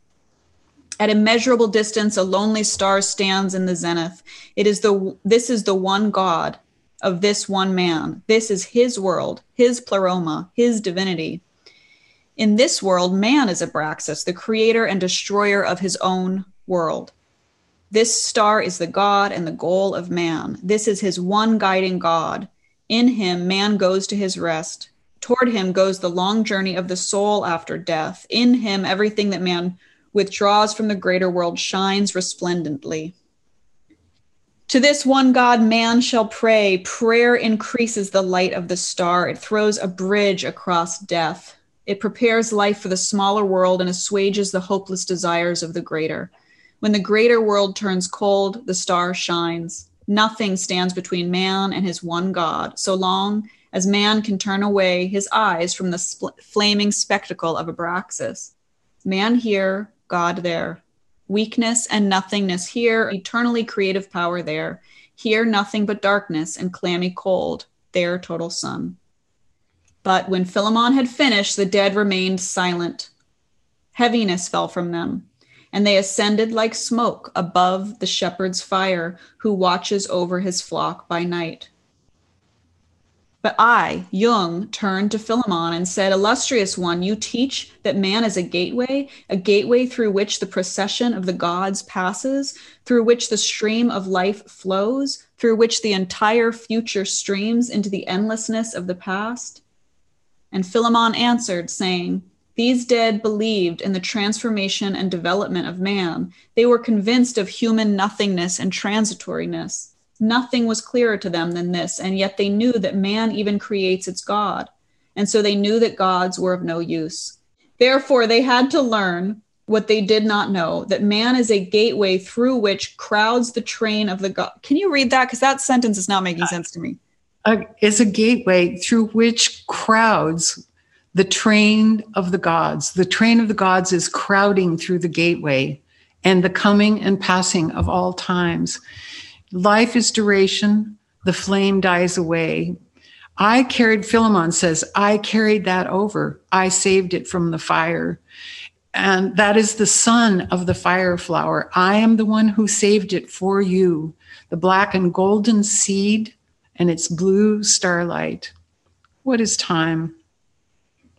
At immeasurable distance, a lonely star stands in the zenith. It is the this is the one God of this one man. This is his world, his pleroma, his divinity. In this world, man is Abraxas, the creator and destroyer of his own world. This star is the God and the goal of man. This is his one guiding God. In him, man goes to his rest. Toward him goes the long journey of the soul after death. In him, everything that man withdraws from the greater world shines resplendently. To this one God, man shall pray. Prayer increases the light of the star. It throws a bridge across death. It prepares life for the smaller world and assuages the hopeless desires of the greater. When the greater world turns cold, the star shines. Nothing stands between man and his one God, so long as man can turn away his eyes from the spl- flaming spectacle of Abraxas. Man here, God there. Weakness and nothingness here, eternally creative power there. Here, nothing but darkness and clammy cold, there, total sun. But when Philemon had finished, the dead remained silent. Heaviness fell from them and they ascended like smoke above the shepherd's fire who watches over his flock by night. But I, Jung, turned to Philemon and said, Illustrious one, you teach that man is a gateway, a gateway through which the procession of the gods passes, through which the stream of life flows, through which the entire future streams into the endlessness of the past. And Philemon answered, saying, these dead believed in the transformation and development of man. They were convinced of human nothingness and transitoriness. Nothing was clearer to them than this, and yet they knew that man even creates its God. And so they knew that gods were of no use. Therefore, they had to learn what they did not know that man is a gateway through which crowds the train of the God. Can you read that? Because that sentence is not making sense to me. Uh, is a gateway through which crowds the train of the gods. The train of the gods is crowding through the gateway and the coming and passing of all times. Life is duration, the flame dies away. I carried, Philemon says, I carried that over. I saved it from the fire. And that is the son of the fire flower. I am the one who saved it for you. The black and golden seed and its blue starlight. What is time?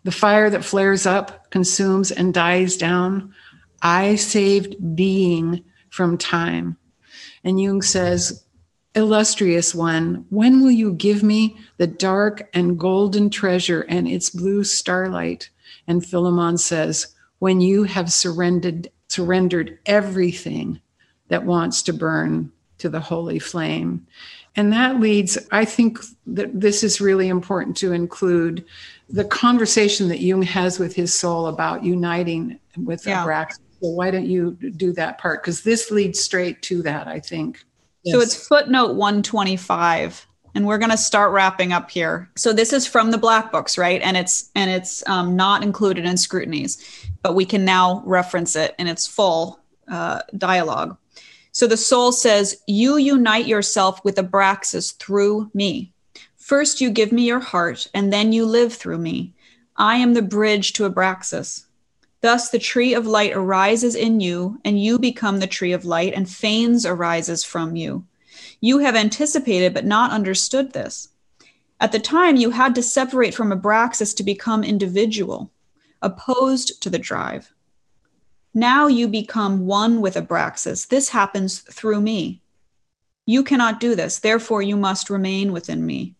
The fire that flares up, consumes, and dies down. I saved being from time. And Jung says, Illustrious one, when will you give me the dark and golden treasure and its blue starlight? And Philemon says, When you have surrendered, surrendered everything that wants to burn to the holy flame. And that leads, I think that this is really important to include the conversation that Jung has with his soul about uniting with yeah. Abraxas. So why don't you do that part? Because this leads straight to that, I think. Yes. So it's footnote 125 and we're going to start wrapping up here so this is from the black books right and it's and it's um, not included in scrutinies but we can now reference it in its full uh, dialogue so the soul says you unite yourself with abraxas through me First, you give me your heart, and then you live through me. I am the bridge to Abraxas. Thus, the tree of light arises in you, and you become the tree of light, and Phanes arises from you. You have anticipated but not understood this. At the time, you had to separate from Abraxas to become individual, opposed to the drive. Now you become one with Abraxas. This happens through me. You cannot do this, therefore, you must remain within me.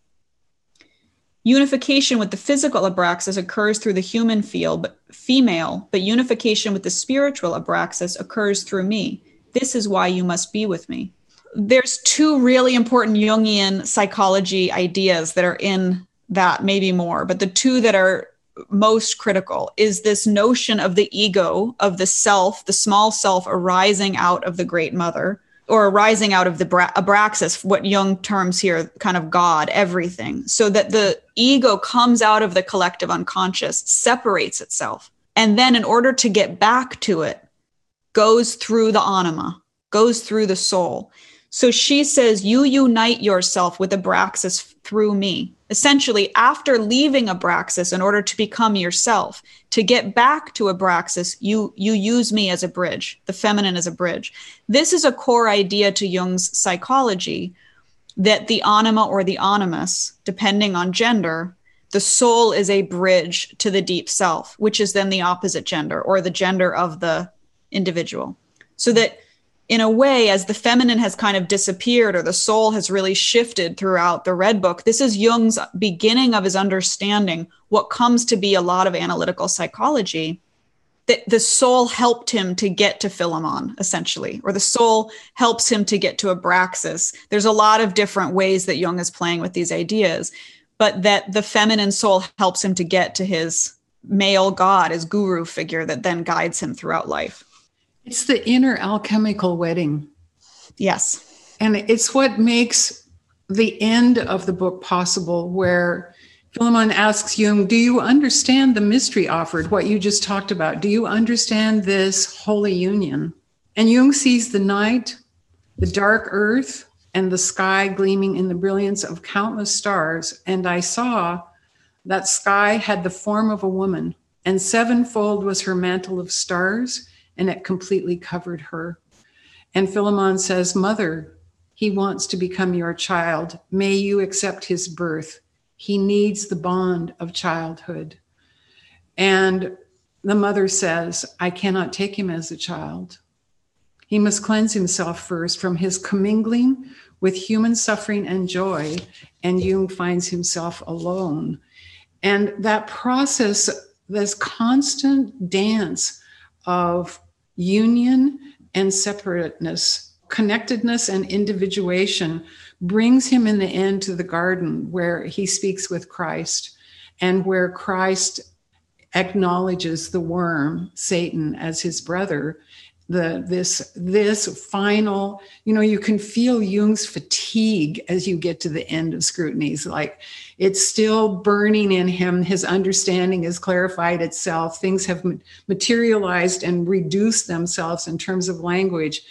Unification with the physical abraxas occurs through the human field, but female, but unification with the spiritual abraxas occurs through me. This is why you must be with me. There's two really important Jungian psychology ideas that are in that, maybe more, but the two that are most critical is this notion of the ego, of the self, the small self arising out of the great mother, or arising out of the bra- abraxas, what Jung terms here kind of God, everything, so that the ego comes out of the collective unconscious, separates itself, and then in order to get back to it, goes through the anima, goes through the soul. So she says, You unite yourself with Abraxas through me. Essentially, after leaving Abraxas in order to become yourself, to get back to Abraxas, you, you use me as a bridge, the feminine as a bridge. This is a core idea to Jung's psychology that the anima or the animus, depending on gender, the soul is a bridge to the deep self, which is then the opposite gender or the gender of the individual. So that in a way, as the feminine has kind of disappeared or the soul has really shifted throughout the Red Book, this is Jung's beginning of his understanding what comes to be a lot of analytical psychology. That the soul helped him to get to Philemon, essentially, or the soul helps him to get to Abraxas. There's a lot of different ways that Jung is playing with these ideas, but that the feminine soul helps him to get to his male god, his guru figure that then guides him throughout life. It's the inner alchemical wedding. Yes. And it's what makes the end of the book possible, where Philemon asks Jung, Do you understand the mystery offered, what you just talked about? Do you understand this holy union? And Jung sees the night, the dark earth, and the sky gleaming in the brilliance of countless stars. And I saw that sky had the form of a woman, and sevenfold was her mantle of stars and it completely covered her. And Philemon says, Mother, he wants to become your child. May you accept his birth. He needs the bond of childhood. And the mother says, I cannot take him as a child. He must cleanse himself first from his commingling with human suffering and joy. And Jung finds himself alone. And that process, this constant dance of union and separateness, connectedness and individuation brings him in the end to the garden where he speaks with Christ and where Christ acknowledges the worm, Satan, as his brother the this this final you know you can feel jung's fatigue as you get to the end of scrutinies. Like it's still burning in him. His understanding has clarified itself. Things have materialized and reduced themselves in terms of language.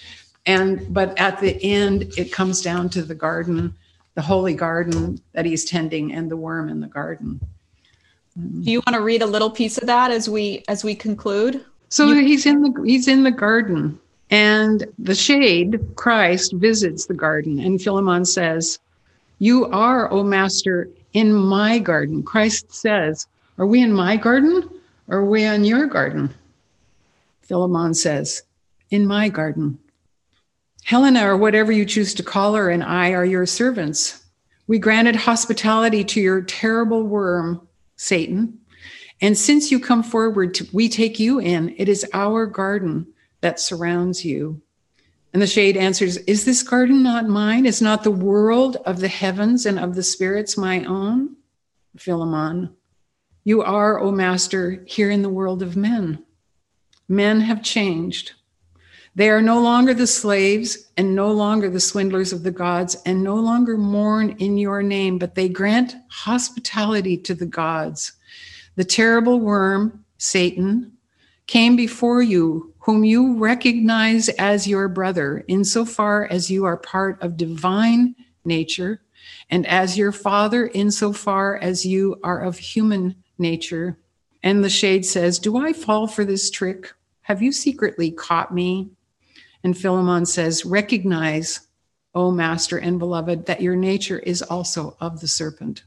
And but at the end it comes down to the garden the holy garden that he's tending and the worm in the garden. Do you want to read a little piece of that as we as we conclude so you- he's in the he's in the garden, and the shade Christ visits the garden, and Philemon says, "You are, O Master, in my garden." Christ says, "Are we in my garden, or are we in your garden?" Philemon says, "In my garden." Helena, or whatever you choose to call her, and I are your servants. We granted hospitality to your terrible worm, Satan, and since you come forward, to, we take you in. It is our garden that surrounds you. And the shade answers, Is this garden not mine? Is not the world of the heavens and of the spirits my own? Philemon, you are, O Master, here in the world of men. Men have changed. They are no longer the slaves and no longer the swindlers of the gods and no longer mourn in your name, but they grant hospitality to the gods the terrible worm, Satan, came before you, whom you recognize as your brother, insofar as you are part of divine nature, and as your father, insofar as you are of human nature. And the shade says, Do I fall for this trick? Have you secretly caught me? And Philemon says, Recognize, O master and beloved, that your nature is also of the serpent.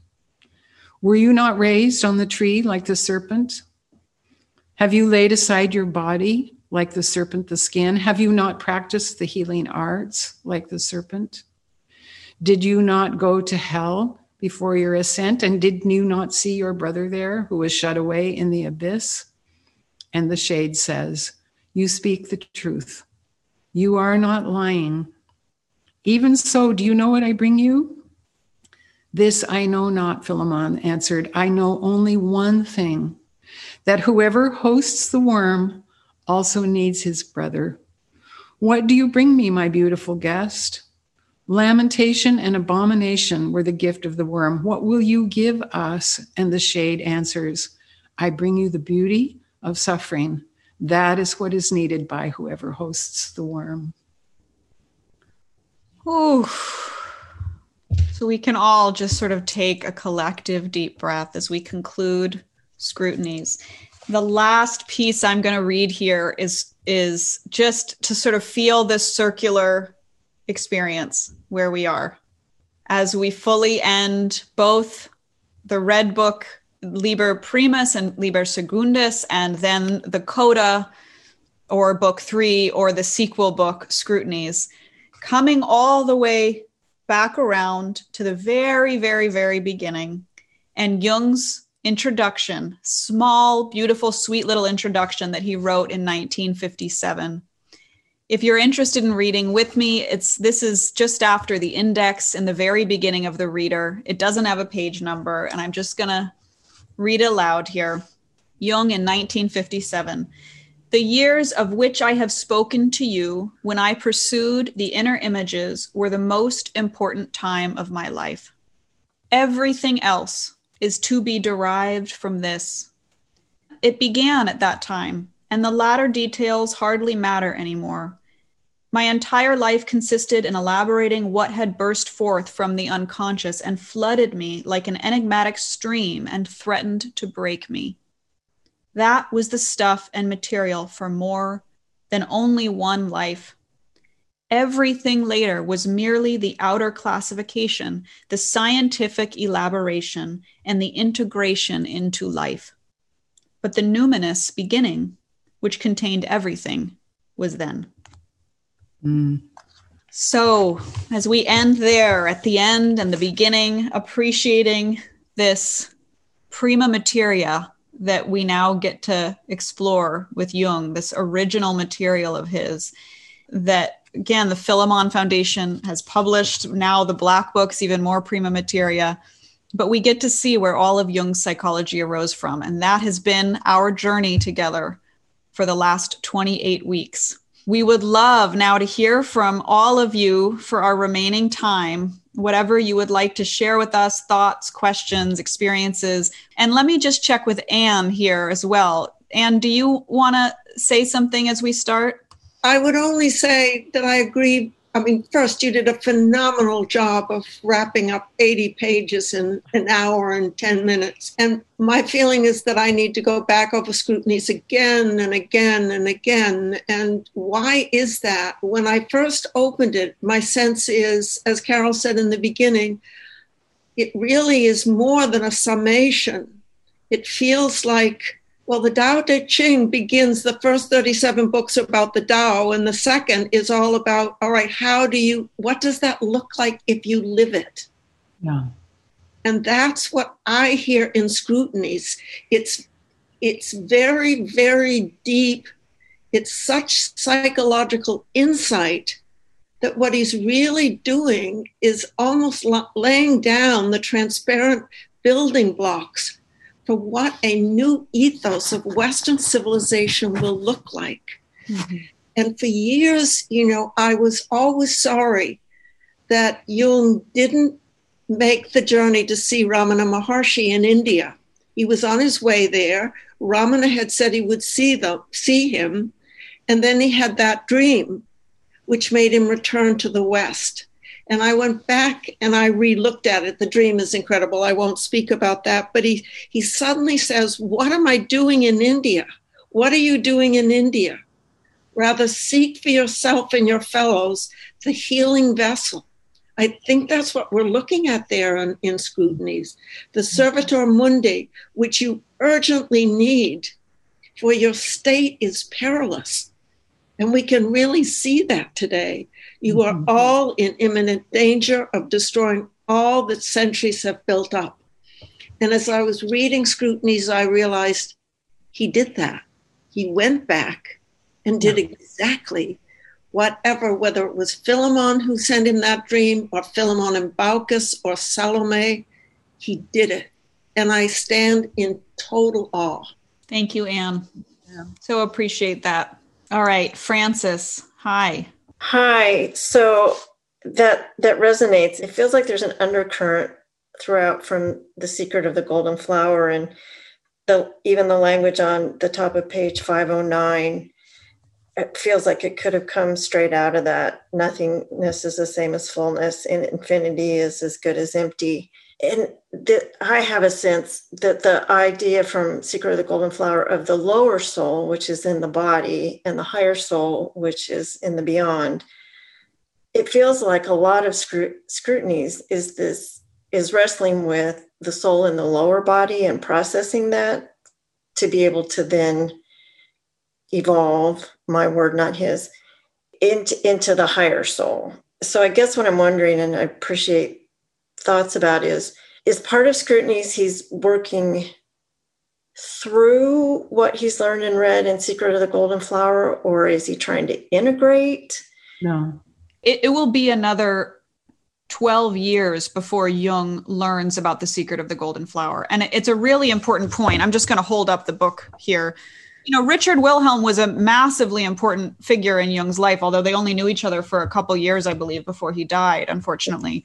Were you not raised on the tree like the serpent? Have you laid aside your body like the serpent, the skin? Have you not practiced the healing arts like the serpent? Did you not go to hell before your ascent? And did you not see your brother there who was shut away in the abyss? And the shade says, You speak the truth. You are not lying. Even so, do you know what I bring you? This I know not, Philemon answered. I know only one thing that whoever hosts the worm also needs his brother. What do you bring me, my beautiful guest? Lamentation and abomination were the gift of the worm. What will you give us? And the shade answers, I bring you the beauty of suffering. That is what is needed by whoever hosts the worm. Ooh. So we can all just sort of take a collective deep breath as we conclude scrutinies. The last piece I'm going to read here is is just to sort of feel this circular experience where we are as we fully end both the red book liber primus and liber secundus and then the coda or book 3 or the sequel book scrutinies coming all the way back around to the very very very beginning and Jung's introduction, small, beautiful, sweet little introduction that he wrote in 1957. If you're interested in reading with me, it's this is just after the index in the very beginning of the reader. It doesn't have a page number, and I'm just gonna read aloud here. Jung in 1957. The years of which I have spoken to you when I pursued the inner images were the most important time of my life. Everything else is to be derived from this. It began at that time, and the latter details hardly matter anymore. My entire life consisted in elaborating what had burst forth from the unconscious and flooded me like an enigmatic stream and threatened to break me. That was the stuff and material for more than only one life. Everything later was merely the outer classification, the scientific elaboration, and the integration into life. But the numinous beginning, which contained everything, was then. Mm. So, as we end there at the end and the beginning, appreciating this prima materia that we now get to explore with Jung, this original material of his that again, the Philemon Foundation has published now the Black Books, even more prima materia. But we get to see where all of Jung's psychology arose from. And that has been our journey together for the last 28 weeks. We would love now to hear from all of you for our remaining time, whatever you would like to share with us thoughts, questions, experiences. And let me just check with Anne here as well. Anne, do you want to say something as we start? I would only say that I agree. I mean, first, you did a phenomenal job of wrapping up 80 pages in an hour and 10 minutes. And my feeling is that I need to go back over scrutinies again and again and again. And why is that? When I first opened it, my sense is, as Carol said in the beginning, it really is more than a summation. It feels like well, the Tao Te Ching begins the first 37 books about the Tao, and the second is all about, all right, how do you, what does that look like if you live it? Yeah. And that's what I hear in scrutinies. It's, it's very, very deep. It's such psychological insight that what he's really doing is almost laying down the transparent building blocks for what a new ethos of Western civilization will look like. Mm-hmm. And for years, you know, I was always sorry that Jung didn't make the journey to see Ramana Maharshi in India. He was on his way there. Ramana had said he would see them, see him, and then he had that dream, which made him return to the West. And I went back and I re-looked at it. The dream is incredible. I won't speak about that. But he he suddenly says, What am I doing in India? What are you doing in India? Rather seek for yourself and your fellows the healing vessel. I think that's what we're looking at there in, in scrutinies. The servator mundi, which you urgently need, for your state is perilous. And we can really see that today. You are mm-hmm. all in imminent danger of destroying all that centuries have built up. And as I was reading scrutinies, I realized he did that. He went back and did exactly whatever, whether it was Philemon who sent him that dream, or Philemon and Baucis, or Salome, he did it. And I stand in total awe. Thank you, Anne. Yeah. So appreciate that. All right, Francis, hi. Hi. So that that resonates. It feels like there's an undercurrent throughout from the secret of the golden flower and the even the language on the top of page 509 it feels like it could have come straight out of that. Nothingness is the same as fullness, and infinity is as good as empty. And that I have a sense that the idea from Secret of the Golden Flower of the lower soul, which is in the body, and the higher soul, which is in the beyond, it feels like a lot of scrut- scrutinies is this is wrestling with the soul in the lower body and processing that to be able to then evolve my word not his into, into the higher soul. So i guess what i'm wondering and i appreciate thoughts about is is part of scrutinies he's working through what he's learned and read in secret of the golden flower or is he trying to integrate no it, it will be another 12 years before Jung learns about the secret of the golden flower. And it's a really important point. I'm just going to hold up the book here. You know, Richard Wilhelm was a massively important figure in Jung's life, although they only knew each other for a couple years, I believe, before he died, unfortunately.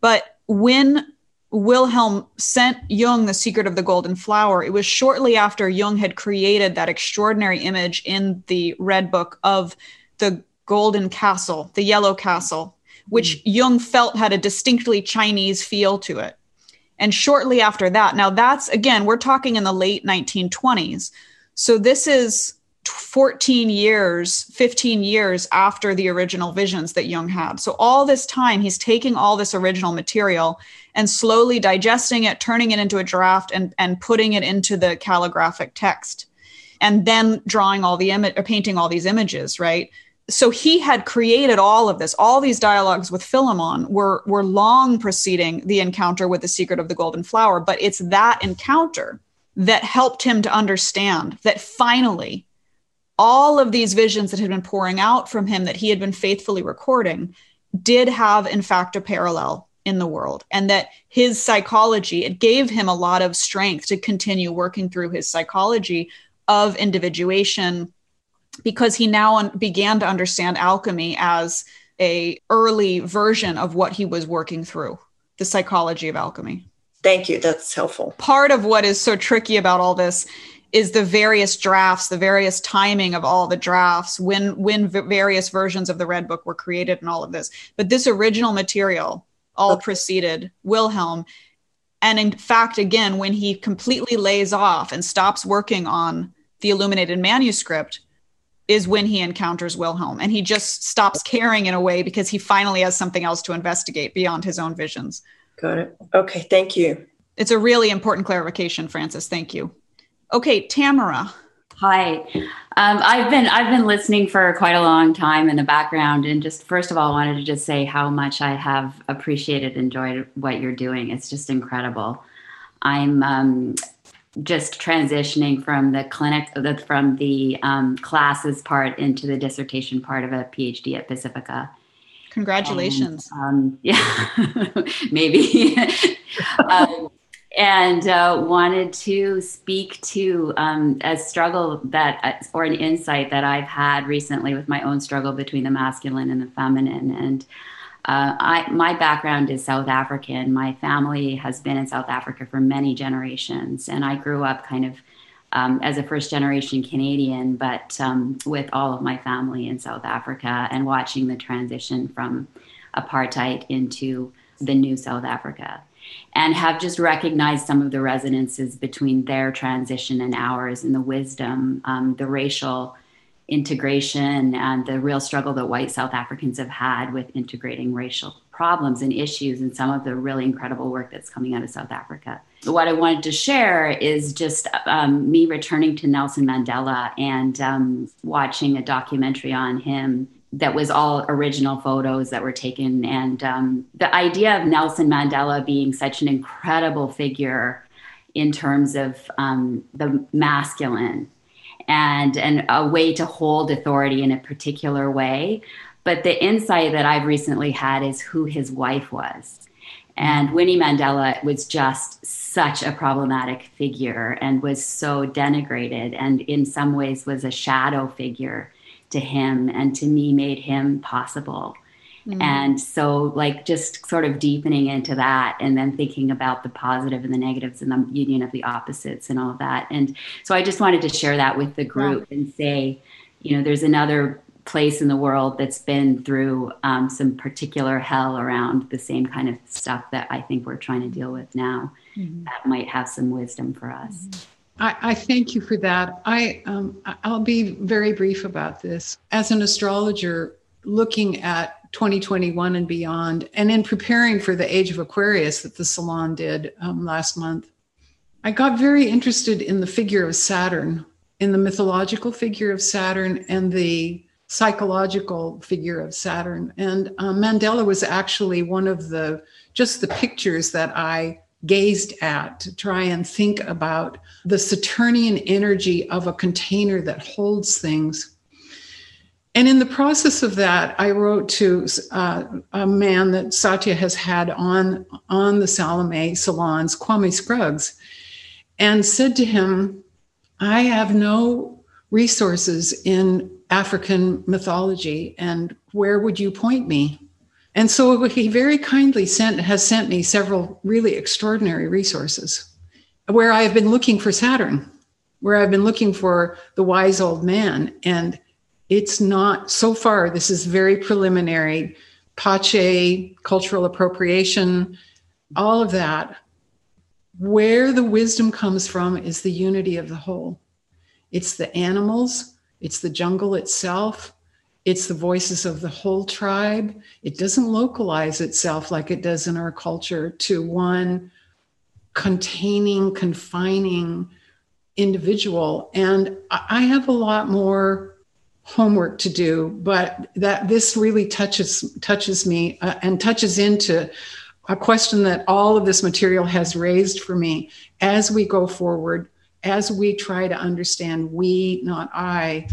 But when Wilhelm sent Jung the secret of the golden flower, it was shortly after Jung had created that extraordinary image in the Red Book of the golden castle, the yellow castle, which mm. Jung felt had a distinctly Chinese feel to it. And shortly after that, now that's again, we're talking in the late 1920s. So this is 14 years, 15 years after the original visions that Jung had. So all this time, he's taking all this original material and slowly digesting it, turning it into a draft, and, and putting it into the calligraphic text. And then drawing all the image, or painting all these images, right? so he had created all of this all these dialogues with philemon were were long preceding the encounter with the secret of the golden flower but it's that encounter that helped him to understand that finally all of these visions that had been pouring out from him that he had been faithfully recording did have in fact a parallel in the world and that his psychology it gave him a lot of strength to continue working through his psychology of individuation because he now un- began to understand alchemy as a early version of what he was working through the psychology of alchemy. Thank you. That's helpful. Part of what is so tricky about all this is the various drafts the various timing of all the drafts when when v- various versions of the red book were created and all of this but this original material all okay. preceded wilhelm and in fact again when he completely lays off and stops working on the illuminated manuscript is when he encounters Wilhelm and he just stops caring in a way because he finally has something else to investigate beyond his own visions. Got it. Okay, thank you. It's a really important clarification, Francis. Thank you. Okay, Tamara. Hi. Um, I've been I've been listening for quite a long time in the background, and just first of all, I wanted to just say how much I have appreciated, enjoyed what you're doing. It's just incredible. I'm um, just transitioning from the clinic from the um, classes part into the dissertation part of a phd at pacifica congratulations and, um, yeah maybe um, and uh, wanted to speak to um, a struggle that uh, or an insight that i've had recently with my own struggle between the masculine and the feminine and uh, I, my background is South African. My family has been in South Africa for many generations, and I grew up kind of um, as a first generation Canadian, but um, with all of my family in South Africa and watching the transition from apartheid into the new South Africa. And have just recognized some of the resonances between their transition and ours and the wisdom, um, the racial integration and the real struggle that white South Africans have had with integrating racial problems and issues and some of the really incredible work that's coming out of South Africa. What I wanted to share is just um, me returning to Nelson Mandela and um, watching a documentary on him that was all original photos that were taken. And um, the idea of Nelson Mandela being such an incredible figure in terms of um, the masculine and and a way to hold authority in a particular way but the insight that i've recently had is who his wife was and winnie mandela was just such a problematic figure and was so denigrated and in some ways was a shadow figure to him and to me made him possible Mm. And so, like, just sort of deepening into that and then thinking about the positive and the negatives and the union of the opposites and all of that. And so, I just wanted to share that with the group yeah. and say, you know, there's another place in the world that's been through um, some particular hell around the same kind of stuff that I think we're trying to deal with now. Mm-hmm. That might have some wisdom for us. Mm-hmm. I, I, thank you for that. I um, I'll be very brief about this. As an astrologer, looking at 2021 and beyond, and in preparing for the Age of Aquarius that the salon did um, last month, I got very interested in the figure of Saturn, in the mythological figure of Saturn, and the psychological figure of Saturn. And uh, Mandela was actually one of the just the pictures that I gazed at to try and think about the Saturnian energy of a container that holds things. And in the process of that, I wrote to uh, a man that Satya has had on, on the Salome salons, Kwame Scruggs, and said to him, I have no resources in African mythology, and where would you point me? And so he very kindly sent has sent me several really extraordinary resources where I have been looking for Saturn, where I've been looking for the wise old man. And it's not so far, this is very preliminary, Pache, cultural appropriation, all of that. Where the wisdom comes from is the unity of the whole. It's the animals, it's the jungle itself, it's the voices of the whole tribe. It doesn't localize itself like it does in our culture to one containing, confining individual. And I have a lot more homework to do, but that this really touches touches me uh, and touches into a question that all of this material has raised for me as we go forward, as we try to understand we, not I,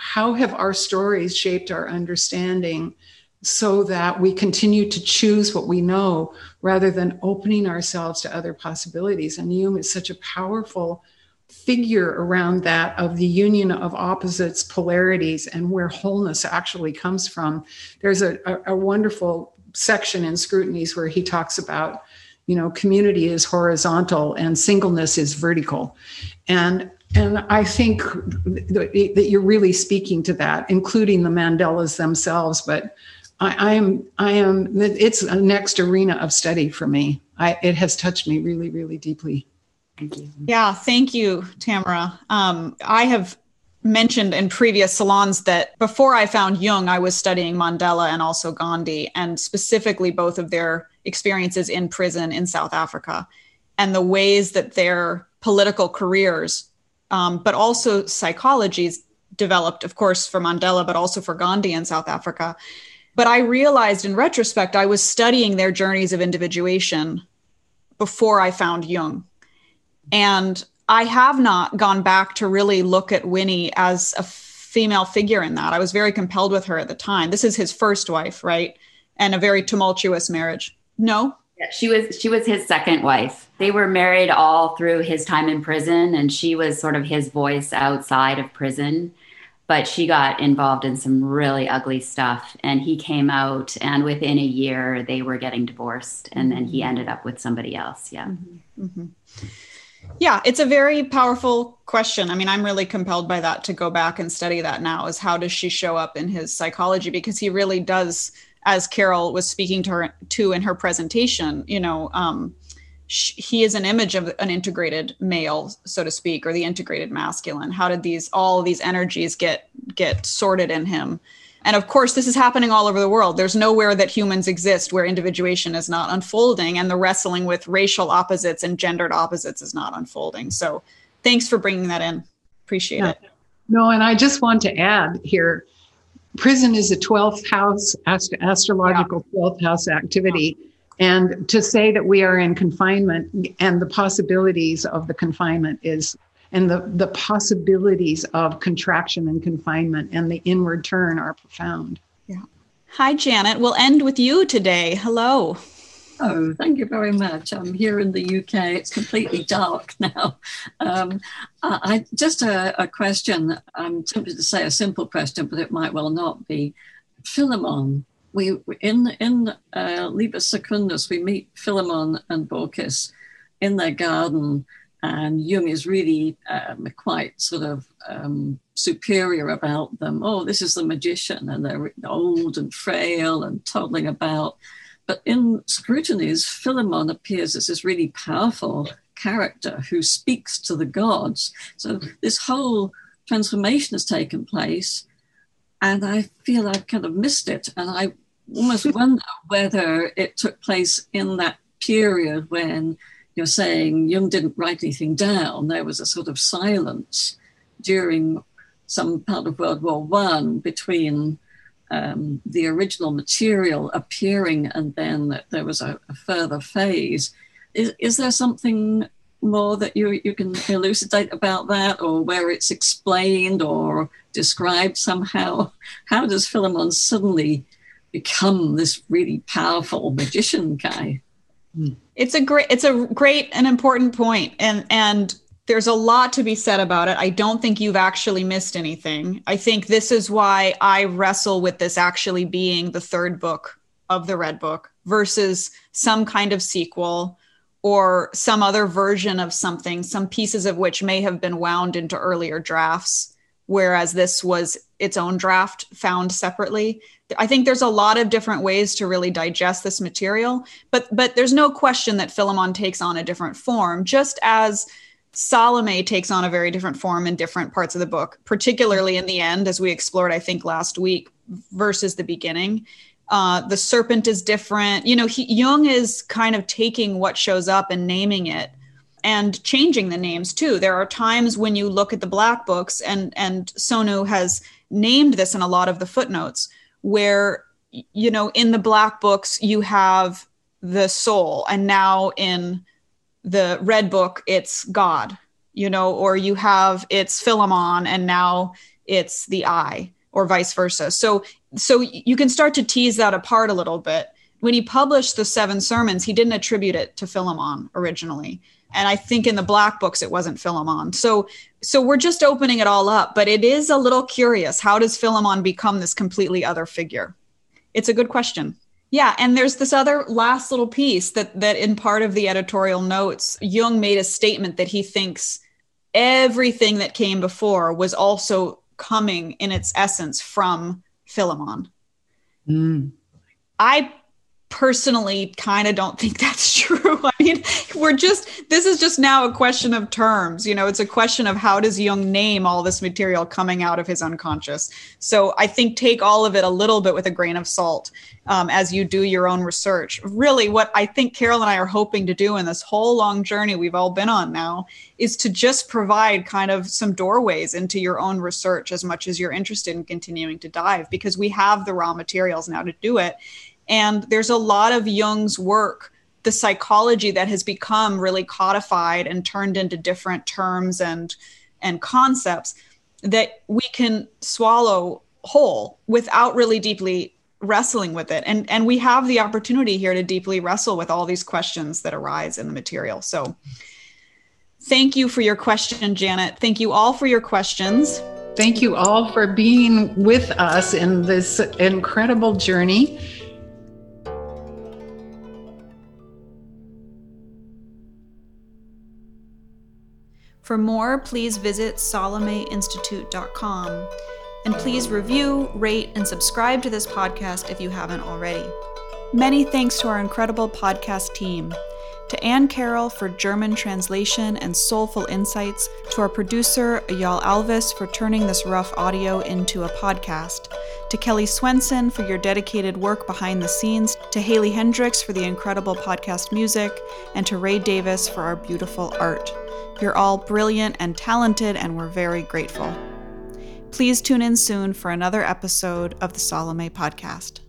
how have our stories shaped our understanding so that we continue to choose what we know rather than opening ourselves to other possibilities. And Jung is such a powerful figure around that of the union of opposites, polarities, and where wholeness actually comes from. There's a, a, a wonderful section in Scrutinies where he talks about, you know, community is horizontal and singleness is vertical. And and I think that you're really speaking to that, including the Mandelas themselves. But I, I am, I am. It's a next arena of study for me. I, it has touched me really, really deeply. Thank you. Yeah, thank you, Tamara. Um, I have mentioned in previous salons that before I found Jung, I was studying Mandela and also Gandhi, and specifically both of their experiences in prison in South Africa and the ways that their political careers um, but also psychologies developed, of course, for Mandela, but also for Gandhi in South Africa. But I realized in retrospect, I was studying their journeys of individuation before I found Jung. And I have not gone back to really look at Winnie as a female figure in that. I was very compelled with her at the time. This is his first wife, right? And a very tumultuous marriage. No, she was she was his second wife. They were married all through his time in prison and she was sort of his voice outside of prison. But she got involved in some really ugly stuff and he came out and within a year they were getting divorced and then he ended up with somebody else. Yeah. Mm-hmm. Mm-hmm. Yeah, it's a very powerful question. I mean, I'm really compelled by that to go back and study that now is how does she show up in his psychology because he really does as Carol was speaking to her to in her presentation, you know, um, sh- he is an image of an integrated male, so to speak, or the integrated masculine. How did these all these energies get get sorted in him? And of course, this is happening all over the world. There's nowhere that humans exist where individuation is not unfolding, and the wrestling with racial opposites and gendered opposites is not unfolding. So, thanks for bringing that in. Appreciate yeah. it. No, and I just want to add here prison is a 12th house ast- astrological yeah. 12th house activity. And to say that we are in confinement and the possibilities of the confinement is and the, the possibilities of contraction and confinement and the inward turn are profound. Yeah. Hi janet. We'll end with you today. Hello Oh, thank you very much. I'm here in the UK. It's completely dark now. Um, I, just a, a, question. I'm tempted to say a simple question, but it might well not be. Philemon, we in in uh, Liber Secundus, we meet Philemon and Baucis in their garden, and Jung is really um, quite sort of um, superior about them. Oh, this is the magician, and they're old and frail and toddling about. But in Scrutinies, Philemon appears as this really powerful character who speaks to the gods. So this whole transformation has taken place, and I feel I've kind of missed it. And I almost wonder whether it took place in that period when you're saying Jung didn't write anything down. There was a sort of silence during some part of World War One between um, the original material appearing and then there was a, a further phase. Is, is there something more that you, you can elucidate about that or where it's explained or described somehow? How does Philemon suddenly become this really powerful magician guy? It's a great it's a great and important point and and there's a lot to be said about it. I don't think you've actually missed anything. I think this is why I wrestle with this actually being the third book of the Red Book versus some kind of sequel or some other version of something, some pieces of which may have been wound into earlier drafts, whereas this was its own draft found separately. I think there's a lot of different ways to really digest this material, but but there's no question that Philemon takes on a different form, just as Salome takes on a very different form in different parts of the book, particularly in the end, as we explored, I think, last week, versus the beginning. Uh, the serpent is different. You know, he, Jung is kind of taking what shows up and naming it and changing the names too. There are times when you look at the black books, and and Sonu has named this in a lot of the footnotes, where you know in the black books you have the soul, and now in the red book it's god you know or you have it's philemon and now it's the eye or vice versa. So so you can start to tease that apart a little bit. When he published the seven sermons he didn't attribute it to philemon originally. And i think in the black books it wasn't philemon. So so we're just opening it all up but it is a little curious. How does philemon become this completely other figure? It's a good question yeah, and there's this other last little piece that that in part of the editorial notes, Jung made a statement that he thinks everything that came before was also coming in its essence from Philemon. Mm. I personally kind of don't think that's true. I mean, we're just, this is just now a question of terms. You know, it's a question of how does Jung name all this material coming out of his unconscious. So I think take all of it a little bit with a grain of salt um, as you do your own research. Really, what I think Carol and I are hoping to do in this whole long journey we've all been on now is to just provide kind of some doorways into your own research as much as you're interested in continuing to dive because we have the raw materials now to do it and there's a lot of Jung's work, the psychology that has become really codified and turned into different terms and and concepts that we can swallow whole without really deeply wrestling with it. And and we have the opportunity here to deeply wrestle with all these questions that arise in the material. So thank you for your question janet. Thank you all for your questions. Thank you all for being with us in this incredible journey For more, please visit salomeinstitute.com. And please review, rate, and subscribe to this podcast if you haven't already. Many thanks to our incredible podcast team. To Anne Carroll for German translation and soulful insights, to our producer, Ayal Alvis, for turning this rough audio into a podcast, to Kelly Swenson for your dedicated work behind the scenes, to Haley Hendricks for the incredible podcast music, and to Ray Davis for our beautiful art. You're all brilliant and talented, and we're very grateful. Please tune in soon for another episode of the Salome podcast.